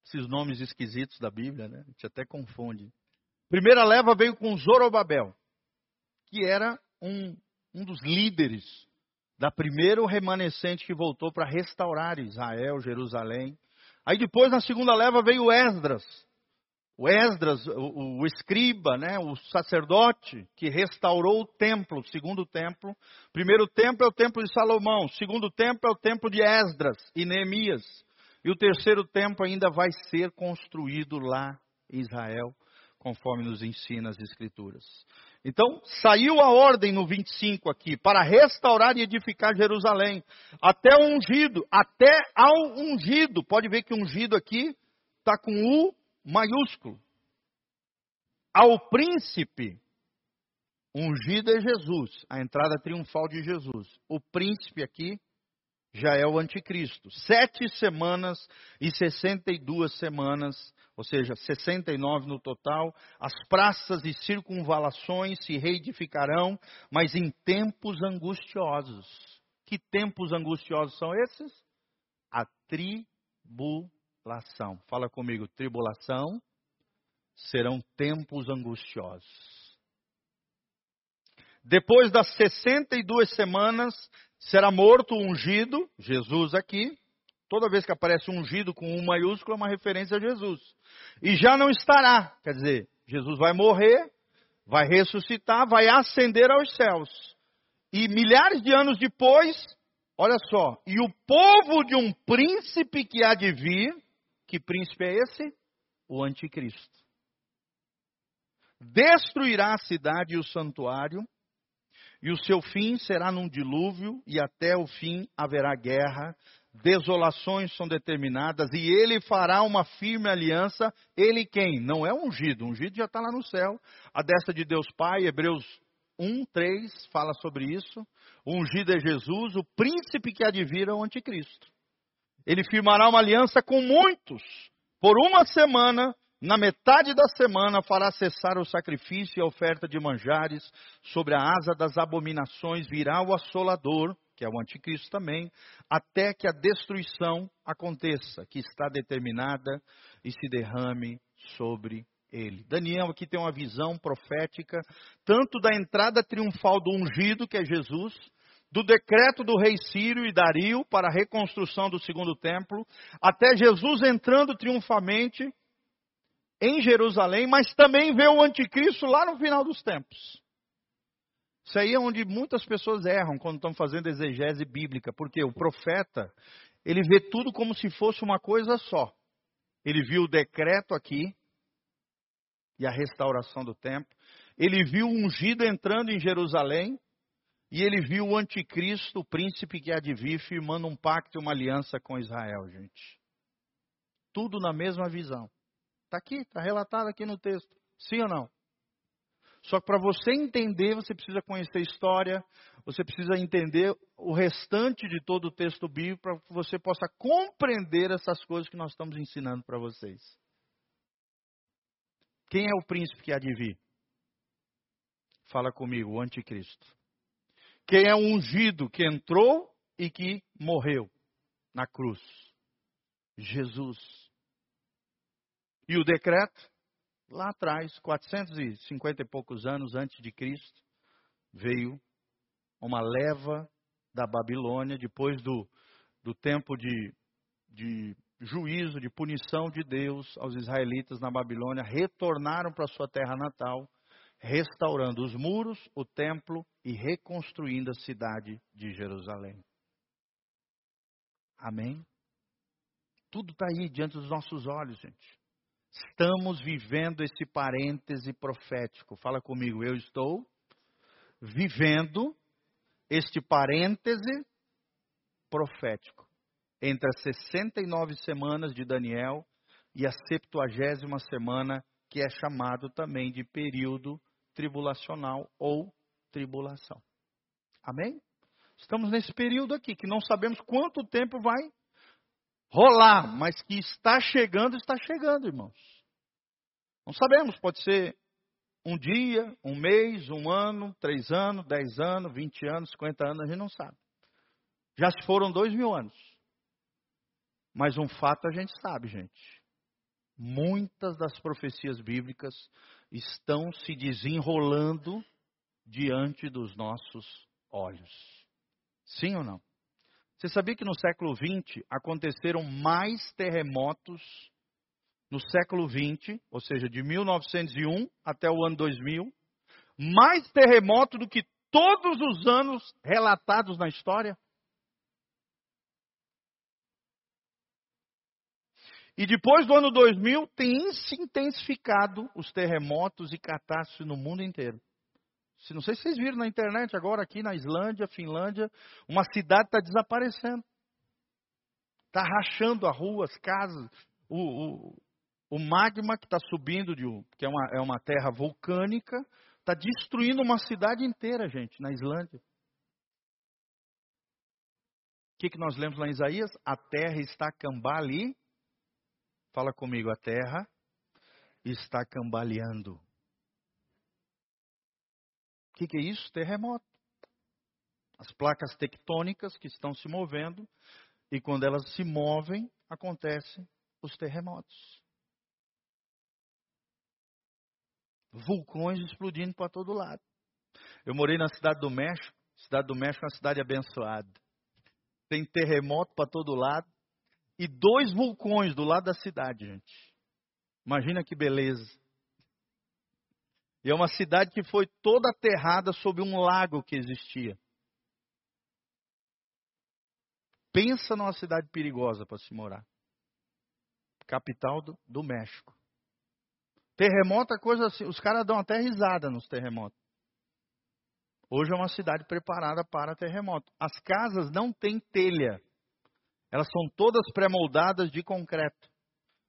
Esses nomes esquisitos da Bíblia, né? A gente até confunde. Primeira leva veio com Zorobabel, que era um, um dos líderes da primeira remanescente que voltou para restaurar Israel, Jerusalém. Aí depois, na segunda leva, veio Esdras. O Esdras, o, o, escriba, né, o sacerdote que restaurou o templo, o segundo templo. Primeiro templo é o templo de Salomão, segundo templo é o templo de Esdras e Neemias. E o terceiro templo ainda vai ser construído lá em Israel, conforme nos ensina as Escrituras. Então, saiu a ordem no 25 aqui, para restaurar e edificar Jerusalém, até o ungido, até ao ungido. Pode ver que ungido aqui está com U maiúsculo. Ao príncipe, ungido é Jesus, a entrada triunfal de Jesus. O príncipe aqui já é o anticristo. Sete semanas e sessenta e duas semanas, ou seja, sessenta e nove no total. As praças e circunvalações se reedificarão, mas em tempos angustiosos. Que tempos angustiosos são esses? A tribulação tribulação. Fala comigo, tribulação serão tempos angustiosos. Depois das 62 semanas, será morto ungido, Jesus aqui. Toda vez que aparece ungido com um maiúsculo, é uma referência a Jesus. E já não estará. Quer dizer, Jesus vai morrer, vai ressuscitar, vai ascender aos céus. E milhares de anos depois, olha só, e o povo de um príncipe que há de vir, que príncipe é esse? O anticristo. Destruirá a cidade e o santuário, e o seu fim será num dilúvio, e até o fim haverá guerra, desolações são determinadas, e ele fará uma firme aliança. Ele quem? Não é ungido, ungido já está lá no céu. A destra de Deus Pai, Hebreus 1, 3 fala sobre isso. O ungido é Jesus, o príncipe que vir é o anticristo. Ele firmará uma aliança com muitos. Por uma semana, na metade da semana, fará cessar o sacrifício e a oferta de manjares. Sobre a asa das abominações virá o assolador, que é o anticristo também, até que a destruição aconteça, que está determinada e se derrame sobre ele. Daniel aqui tem uma visão profética, tanto da entrada triunfal do ungido, que é Jesus, do decreto do rei Sírio e Dario para a reconstrução do segundo templo, até Jesus entrando triunfalmente em Jerusalém, mas também vê o anticristo lá no final dos tempos. Isso aí é onde muitas pessoas erram quando estão fazendo exegese bíblica, porque o profeta, ele vê tudo como se fosse uma coisa só. Ele viu o decreto aqui e a restauração do templo. Ele viu o ungido entrando em Jerusalém e ele viu o anticristo, o príncipe que há de vir, firmando um pacto e uma aliança com Israel, gente. Tudo na mesma visão. Está aqui, está relatado aqui no texto. Sim ou não? Só que para você entender, você precisa conhecer a história, você precisa entender o restante de todo o texto bíblico para que você possa compreender essas coisas que nós estamos ensinando para vocês. Quem é o príncipe que há de vir? Fala comigo, o anticristo. Quem é o ungido que entrou e que morreu na cruz? Jesus. E o decreto? Lá atrás, 450 e poucos anos antes de Cristo, veio uma leva da Babilônia, depois do, do tempo de, de juízo, de punição de Deus aos israelitas na Babilônia, retornaram para sua terra natal, restaurando os muros, o templo e reconstruindo a cidade de Jerusalém. Amém? Tudo está aí diante dos nossos olhos, gente. Estamos vivendo esse parêntese profético. Fala comigo, eu estou vivendo este parêntese profético entre as 69 semanas de Daniel e a 70 semana, que é chamado também de período tribulacional ou tribulação. Amém? Estamos nesse período aqui, que não sabemos quanto tempo vai rolar, mas que está chegando, está chegando, irmãos. Não sabemos, pode ser um dia, um mês, um ano, três anos, dez anos, vinte anos, cinquenta anos, a gente não sabe. Já se foram dois mil anos. Mas um fato a gente sabe, gente. Muitas das profecias bíblicas estão se desenrolando diante dos nossos olhos. Sim ou não? Você sabia que no século XX aconteceram mais terremotos no século XX, ou seja, de 1901 até o ano 2000, mais terremoto do que todos os anos relatados na história? E depois do ano 2000, tem se intensificado os terremotos e catástrofes no mundo inteiro. Não sei se vocês viram na internet agora, aqui na Islândia, Finlândia, uma cidade está desaparecendo. Está rachando as casas. O, o, o magma que está subindo, de, que é uma, é uma terra vulcânica, está destruindo uma cidade inteira, gente, na Islândia. O que, que nós lemos lá em Isaías? A terra está cambali Fala comigo, a terra está cambaleando. O que, que é isso? Terremoto. As placas tectônicas que estão se movendo, e quando elas se movem, acontecem os terremotos. Vulcões explodindo para todo lado. Eu morei na cidade do México. Cidade do México é uma cidade abençoada. Tem terremoto para todo lado e dois vulcões do lado da cidade, gente. Imagina que beleza. E é uma cidade que foi toda aterrada sob um lago que existia. Pensa numa cidade perigosa para se morar. Capital do, do México. Terremoto é coisa assim, os caras dão até risada nos terremotos. Hoje é uma cidade preparada para terremoto. As casas não têm telha. Elas são todas pré-moldadas de concreto,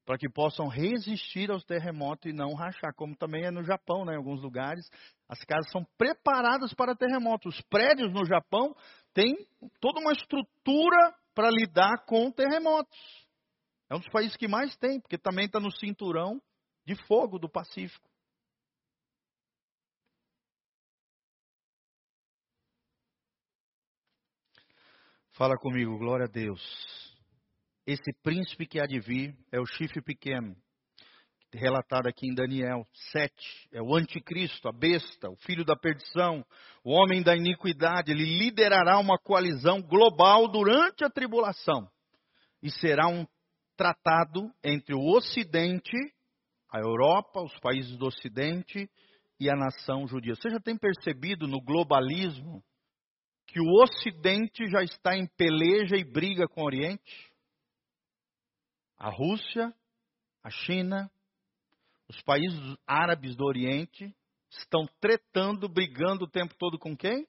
para que possam resistir aos terremotos e não rachar, como também é no Japão, né, em alguns lugares. As casas são preparadas para terremotos. Os prédios no Japão têm toda uma estrutura para lidar com terremotos. É um dos países que mais tem, porque também está no cinturão de fogo do Pacífico. Fala comigo, glória a Deus. Esse príncipe que há de vir é o chifre pequeno, relatado aqui em Daniel 7. É o anticristo, a besta, o filho da perdição, o homem da iniquidade. Ele liderará uma coalizão global durante a tribulação e será um tratado entre o Ocidente, a Europa, os países do Ocidente e a nação judia. Você já tem percebido no globalismo que o Ocidente já está em peleja e briga com o Oriente? A Rússia, a China, os países árabes do Oriente estão tretando, brigando o tempo todo com quem?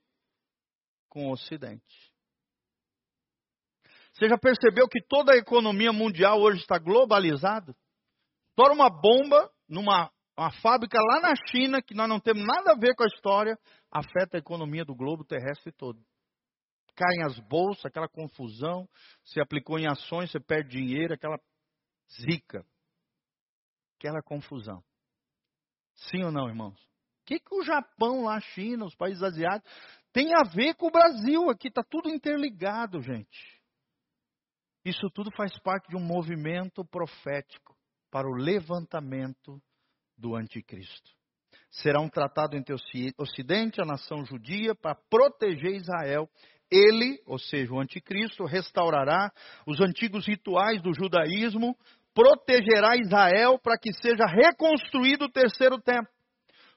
Com o Ocidente. Você já percebeu que toda a economia mundial hoje está globalizada? Estoura uma bomba numa uma fábrica lá na China, que nós não temos nada a ver com a história, afeta a economia do globo terrestre todo caem as bolsas, aquela confusão, você aplicou em ações, você perde dinheiro, aquela zica, aquela confusão. Sim ou não, irmãos? O que, que o Japão, lá, a China, os países asiáticos, tem a ver com o Brasil aqui? Está tudo interligado, gente. Isso tudo faz parte de um movimento profético para o levantamento do anticristo. Será um tratado entre o Ocidente e a nação judia para proteger Israel. Ele, ou seja, o anticristo, restaurará os antigos rituais do judaísmo, protegerá Israel para que seja reconstruído o terceiro templo.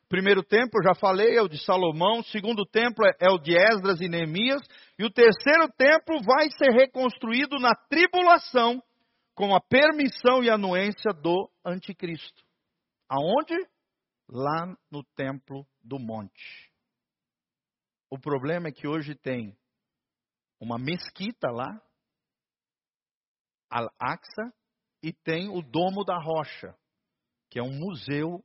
Primeiro templo, já falei, é o de Salomão. Segundo templo é, é o de Esdras e Neemias. E o terceiro templo vai ser reconstruído na tribulação, com a permissão e anuência do anticristo. Aonde? Lá no templo do monte. O problema é que hoje tem uma mesquita lá, Al-Aqsa, e tem o Domo da Rocha, que é um museu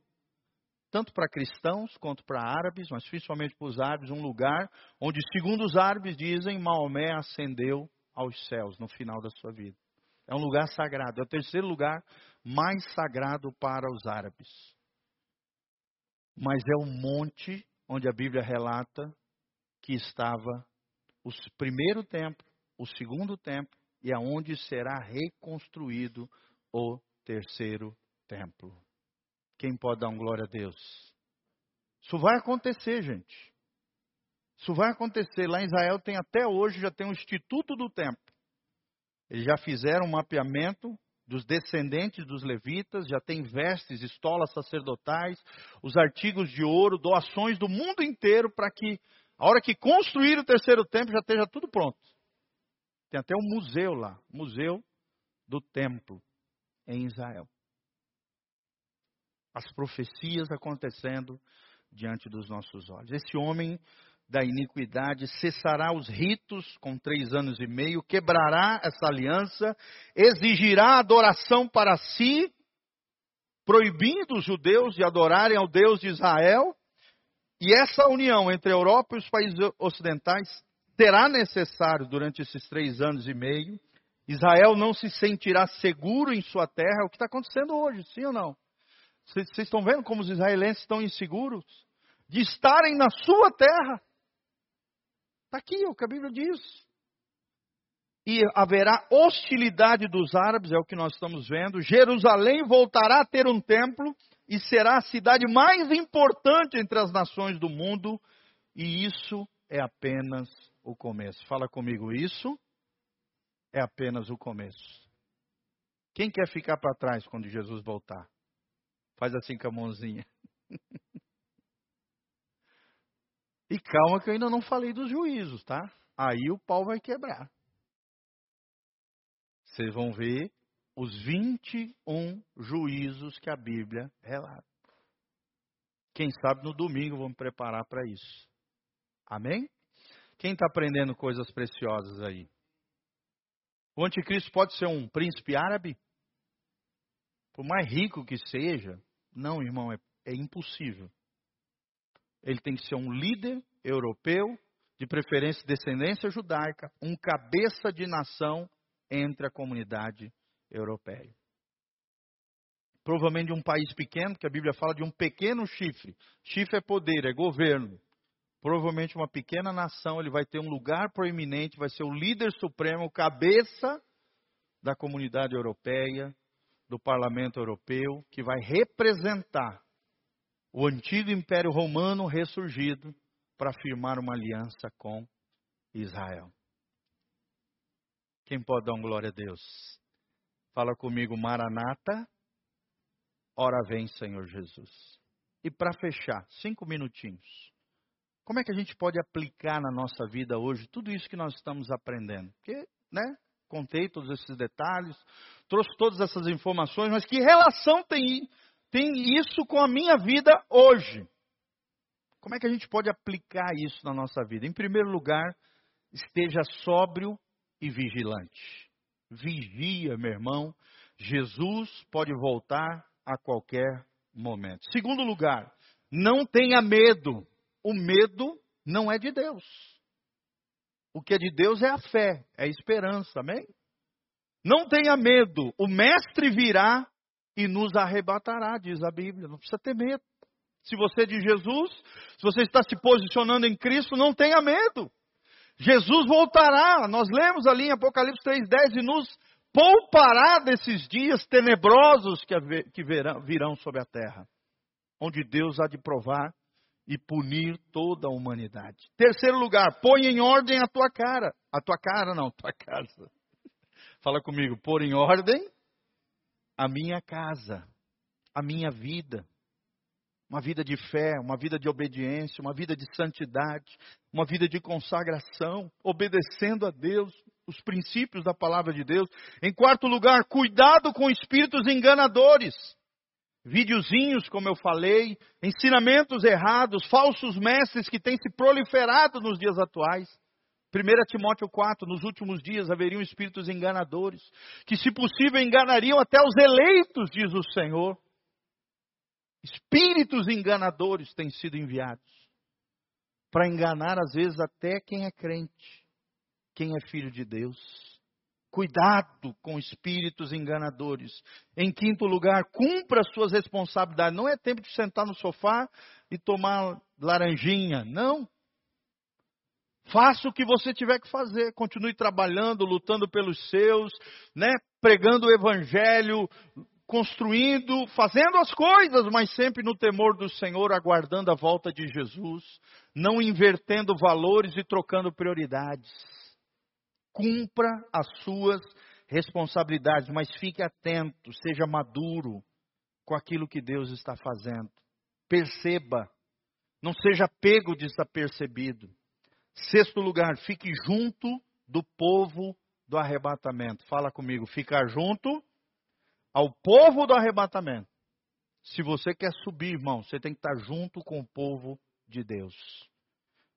tanto para cristãos quanto para árabes, mas principalmente para os árabes, um lugar onde, segundo os árabes dizem, Maomé ascendeu aos céus no final da sua vida. É um lugar sagrado, é o terceiro lugar mais sagrado para os árabes. Mas é o monte onde a Bíblia relata que estava o primeiro templo, o segundo templo e aonde será reconstruído o terceiro templo. Quem pode dar um glória a Deus? Isso vai acontecer, gente. Isso vai acontecer. Lá em Israel tem até hoje, já tem um Instituto do Templo. Eles já fizeram um mapeamento dos descendentes dos levitas, já tem vestes, estolas sacerdotais, os artigos de ouro, doações do mundo inteiro para que, a hora que construir o terceiro templo, já esteja tudo pronto. Tem até um museu lá, Museu do Templo, em Israel as profecias acontecendo diante dos nossos olhos. Esse homem da iniquidade cessará os ritos com três anos e meio, quebrará essa aliança, exigirá adoração para si, proibindo os judeus de adorarem ao Deus de Israel, e essa união entre a Europa e os países ocidentais será necessário durante esses três anos e meio. Israel não se sentirá seguro em sua terra, é o que está acontecendo hoje, sim ou não? Vocês estão vendo como os israelenses estão inseguros? De estarem na sua terra. Está aqui o que a Bíblia diz. E haverá hostilidade dos árabes, é o que nós estamos vendo. Jerusalém voltará a ter um templo e será a cidade mais importante entre as nações do mundo. E isso é apenas o começo. Fala comigo, isso é apenas o começo. Quem quer ficar para trás quando Jesus voltar? Faz assim com a mãozinha. (laughs) E calma que eu ainda não falei dos juízos, tá? Aí o pau vai quebrar. Vocês vão ver os 21 juízos que a Bíblia relata. Quem sabe no domingo vamos preparar para isso. Amém? Quem está aprendendo coisas preciosas aí? O anticristo pode ser um príncipe árabe? Por mais rico que seja, não, irmão, é, é impossível. Ele tem que ser um líder europeu, de preferência descendência judaica, um cabeça de nação entre a comunidade europeia. Provavelmente de um país pequeno, que a Bíblia fala de um pequeno chifre. Chifre é poder, é governo. Provavelmente uma pequena nação, ele vai ter um lugar proeminente, vai ser o líder supremo, cabeça da comunidade europeia, do Parlamento Europeu, que vai representar o antigo Império Romano ressurgido para firmar uma aliança com Israel. Quem pode dar glória a Deus? Fala comigo, Maranata. Ora vem, Senhor Jesus. E para fechar, cinco minutinhos. Como é que a gente pode aplicar na nossa vida hoje tudo isso que nós estamos aprendendo? Porque, né? Contei todos esses detalhes, trouxe todas essas informações, mas que relação tem, tem isso com a minha vida hoje? Como é que a gente pode aplicar isso na nossa vida? Em primeiro lugar, esteja sóbrio e vigilante. Vigia, meu irmão. Jesus pode voltar a qualquer momento. Segundo lugar, não tenha medo. O medo não é de Deus. O que é de Deus é a fé, é a esperança, amém? Não tenha medo, o mestre virá e nos arrebatará, diz a Bíblia. Não precisa ter medo. Se você é de Jesus, se você está se posicionando em Cristo, não tenha medo. Jesus voltará. Nós lemos ali em Apocalipse 3,10 e nos poupará desses dias tenebrosos que virão sobre a terra. onde Deus há de provar e punir toda a humanidade. Terceiro lugar, põe em ordem a tua cara. A tua cara não, tua casa. (laughs) Fala comigo, pôr em ordem a minha casa, a minha vida. Uma vida de fé, uma vida de obediência, uma vida de santidade, uma vida de consagração, obedecendo a Deus, os princípios da palavra de Deus. Em quarto lugar, cuidado com espíritos enganadores videozinhos, como eu falei, ensinamentos errados, falsos mestres que têm se proliferado nos dias atuais. 1 Timóteo 4, nos últimos dias haveriam espíritos enganadores, que se possível enganariam até os eleitos, diz o Senhor. Espíritos enganadores têm sido enviados para enganar às vezes até quem é crente, quem é filho de Deus. Cuidado com espíritos enganadores. Em quinto lugar, cumpra suas responsabilidades. Não é tempo de sentar no sofá e tomar laranjinha. Não. Faça o que você tiver que fazer. Continue trabalhando, lutando pelos seus, né? pregando o evangelho, construindo, fazendo as coisas, mas sempre no temor do Senhor, aguardando a volta de Jesus, não invertendo valores e trocando prioridades cumpra as suas responsabilidades, mas fique atento, seja maduro com aquilo que Deus está fazendo. Perceba, não seja pego desapercebido. Sexto lugar, fique junto do povo do arrebatamento. Fala comigo, ficar junto ao povo do arrebatamento. Se você quer subir, irmão, você tem que estar junto com o povo de Deus.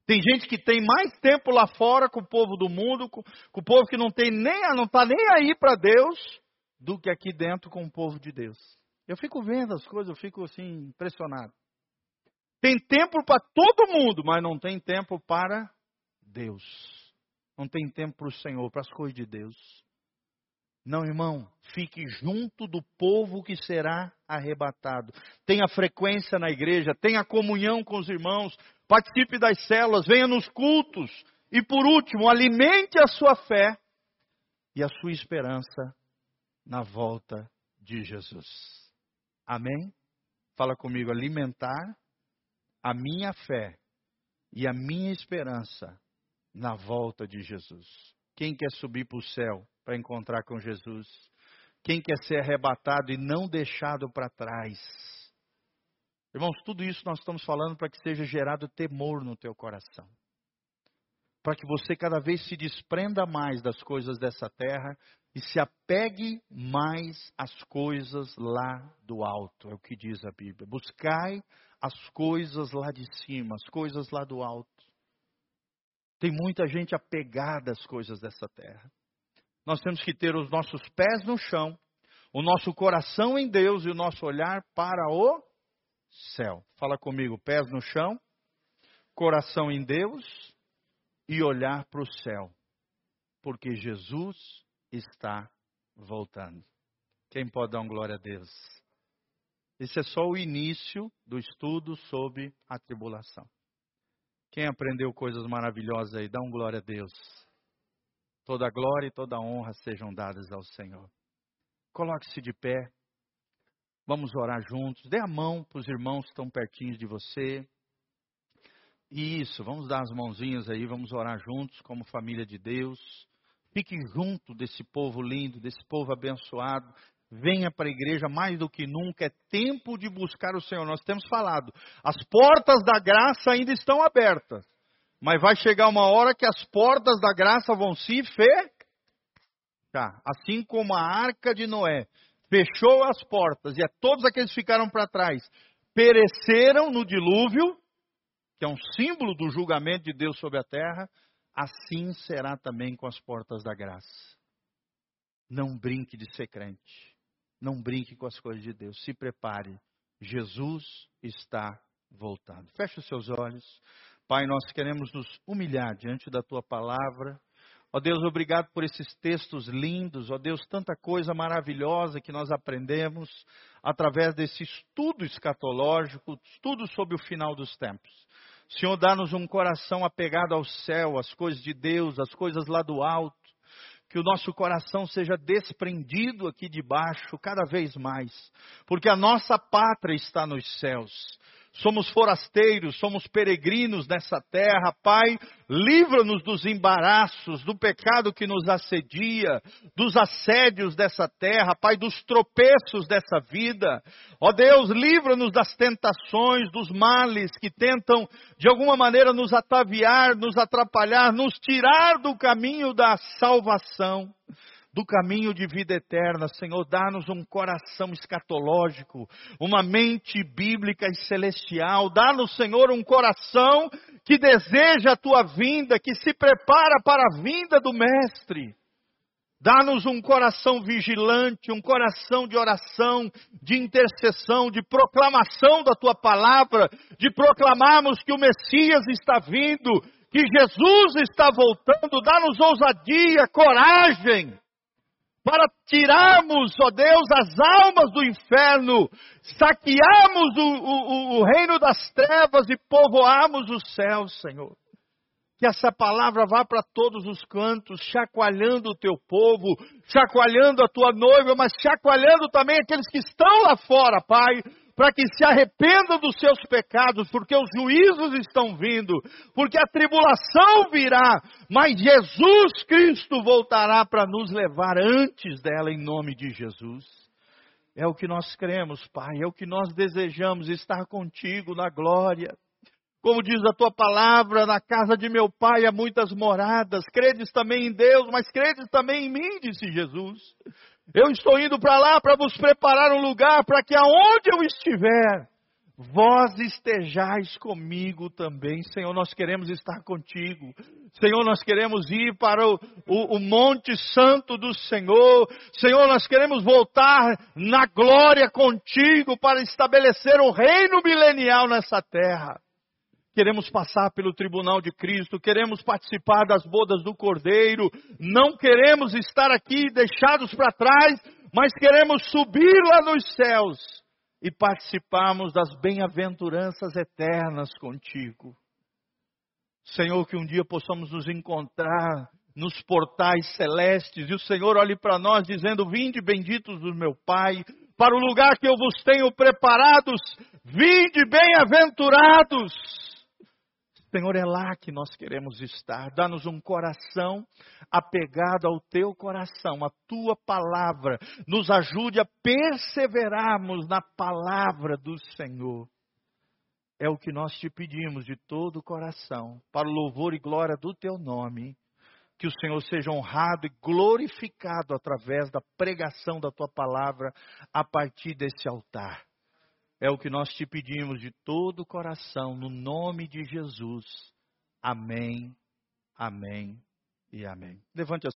Tem gente que tem mais tempo lá fora com o povo do mundo, com, com o povo que não tem nem, não está nem aí para Deus, do que aqui dentro com o povo de Deus. Eu fico vendo as coisas, eu fico assim impressionado. Tem tempo para todo mundo, mas não tem tempo para Deus. Não tem tempo para o Senhor, para as coisas de Deus. Não, irmão, fique junto do povo que será arrebatado. Tenha frequência na igreja, tenha comunhão com os irmãos, participe das células, venha nos cultos. E por último, alimente a sua fé e a sua esperança na volta de Jesus. Amém? Fala comigo, alimentar a minha fé e a minha esperança na volta de Jesus. Quem quer subir para o céu para encontrar com Jesus? Quem quer ser arrebatado e não deixado para trás? Irmãos, tudo isso nós estamos falando para que seja gerado temor no teu coração. Para que você cada vez se desprenda mais das coisas dessa terra e se apegue mais às coisas lá do alto. É o que diz a Bíblia. Buscai as coisas lá de cima, as coisas lá do alto. Tem muita gente apegada às coisas dessa terra. Nós temos que ter os nossos pés no chão, o nosso coração em Deus e o nosso olhar para o céu. Fala comigo, pés no chão, coração em Deus e olhar para o céu, porque Jesus está voltando. Quem pode dar um glória a Deus? Esse é só o início do estudo sobre a tribulação. Quem aprendeu coisas maravilhosas aí, dá um glória a Deus. Toda glória e toda honra sejam dadas ao Senhor. Coloque-se de pé. Vamos orar juntos. Dê a mão para os irmãos que estão pertinho de você. Isso, vamos dar as mãozinhas aí, vamos orar juntos como família de Deus. Fique junto desse povo lindo, desse povo abençoado. Venha para a igreja mais do que nunca. É tempo de buscar o Senhor. Nós temos falado, as portas da graça ainda estão abertas. Mas vai chegar uma hora que as portas da graça vão se fechar. Assim como a arca de Noé fechou as portas, e a todos aqueles que ficaram para trás pereceram no dilúvio, que é um símbolo do julgamento de Deus sobre a terra, assim será também com as portas da graça. Não brinque de ser crente. Não brinque com as coisas de Deus. Se prepare. Jesus está voltando. Feche os seus olhos. Pai, nós queremos nos humilhar diante da tua palavra. Ó Deus, obrigado por esses textos lindos, ó Deus, tanta coisa maravilhosa que nós aprendemos através desse estudo escatológico, estudo sobre o final dos tempos. Senhor, dá-nos um coração apegado ao céu, às coisas de Deus, às coisas lá do alto. Que o nosso coração seja desprendido aqui de baixo cada vez mais, porque a nossa pátria está nos céus somos forasteiros, somos peregrinos nessa terra. Pai, livra-nos dos embaraços, do pecado que nos assedia, dos assédios dessa terra, Pai, dos tropeços dessa vida. Ó Deus, livra-nos das tentações, dos males que tentam de alguma maneira nos ataviar, nos atrapalhar, nos tirar do caminho da salvação do caminho de vida eterna. Senhor, dá-nos um coração escatológico, uma mente bíblica e celestial. Dá-nos, Senhor, um coração que deseja a tua vinda, que se prepara para a vinda do Mestre. Dá-nos um coração vigilante, um coração de oração, de intercessão, de proclamação da tua palavra, de proclamarmos que o Messias está vindo, que Jesus está voltando. Dá-nos ousadia, coragem para tirarmos, ó Deus, as almas do inferno, saquearmos o, o, o reino das trevas e povoarmos os céus, Senhor. Que essa palavra vá para todos os cantos, chacoalhando o teu povo, chacoalhando a tua noiva, mas chacoalhando também aqueles que estão lá fora, Pai, para que se arrependam dos seus pecados, porque os juízos estão vindo, porque a tribulação virá, mas Jesus Cristo voltará para nos levar antes dela, em nome de Jesus. É o que nós cremos, Pai, é o que nós desejamos, estar contigo na glória. Como diz a tua palavra, na casa de meu pai há muitas moradas. Credes também em Deus, mas credes também em mim, disse Jesus. Eu estou indo para lá para vos preparar um lugar para que aonde eu estiver, vós estejais comigo também. Senhor, nós queremos estar contigo. Senhor, nós queremos ir para o, o, o, Monte Santo do Senhor. Senhor, nós queremos voltar na glória contigo para estabelecer o reino milenial nessa terra queremos passar pelo tribunal de Cristo, queremos participar das bodas do Cordeiro, não queremos estar aqui deixados para trás, mas queremos subir lá nos céus e participarmos das bem-aventuranças eternas contigo. Senhor, que um dia possamos nos encontrar nos portais celestes e o Senhor olhe para nós dizendo: Vinde, benditos do meu Pai, para o lugar que eu vos tenho preparados, vinde, bem-aventurados Senhor, é lá que nós queremos estar. Dá-nos um coração apegado ao teu coração, a tua palavra. Nos ajude a perseverarmos na palavra do Senhor. É o que nós te pedimos de todo o coração, para o louvor e glória do teu nome. Que o Senhor seja honrado e glorificado através da pregação da tua palavra a partir desse altar. É o que nós te pedimos de todo o coração, no nome de Jesus. Amém, amém e amém. Levante a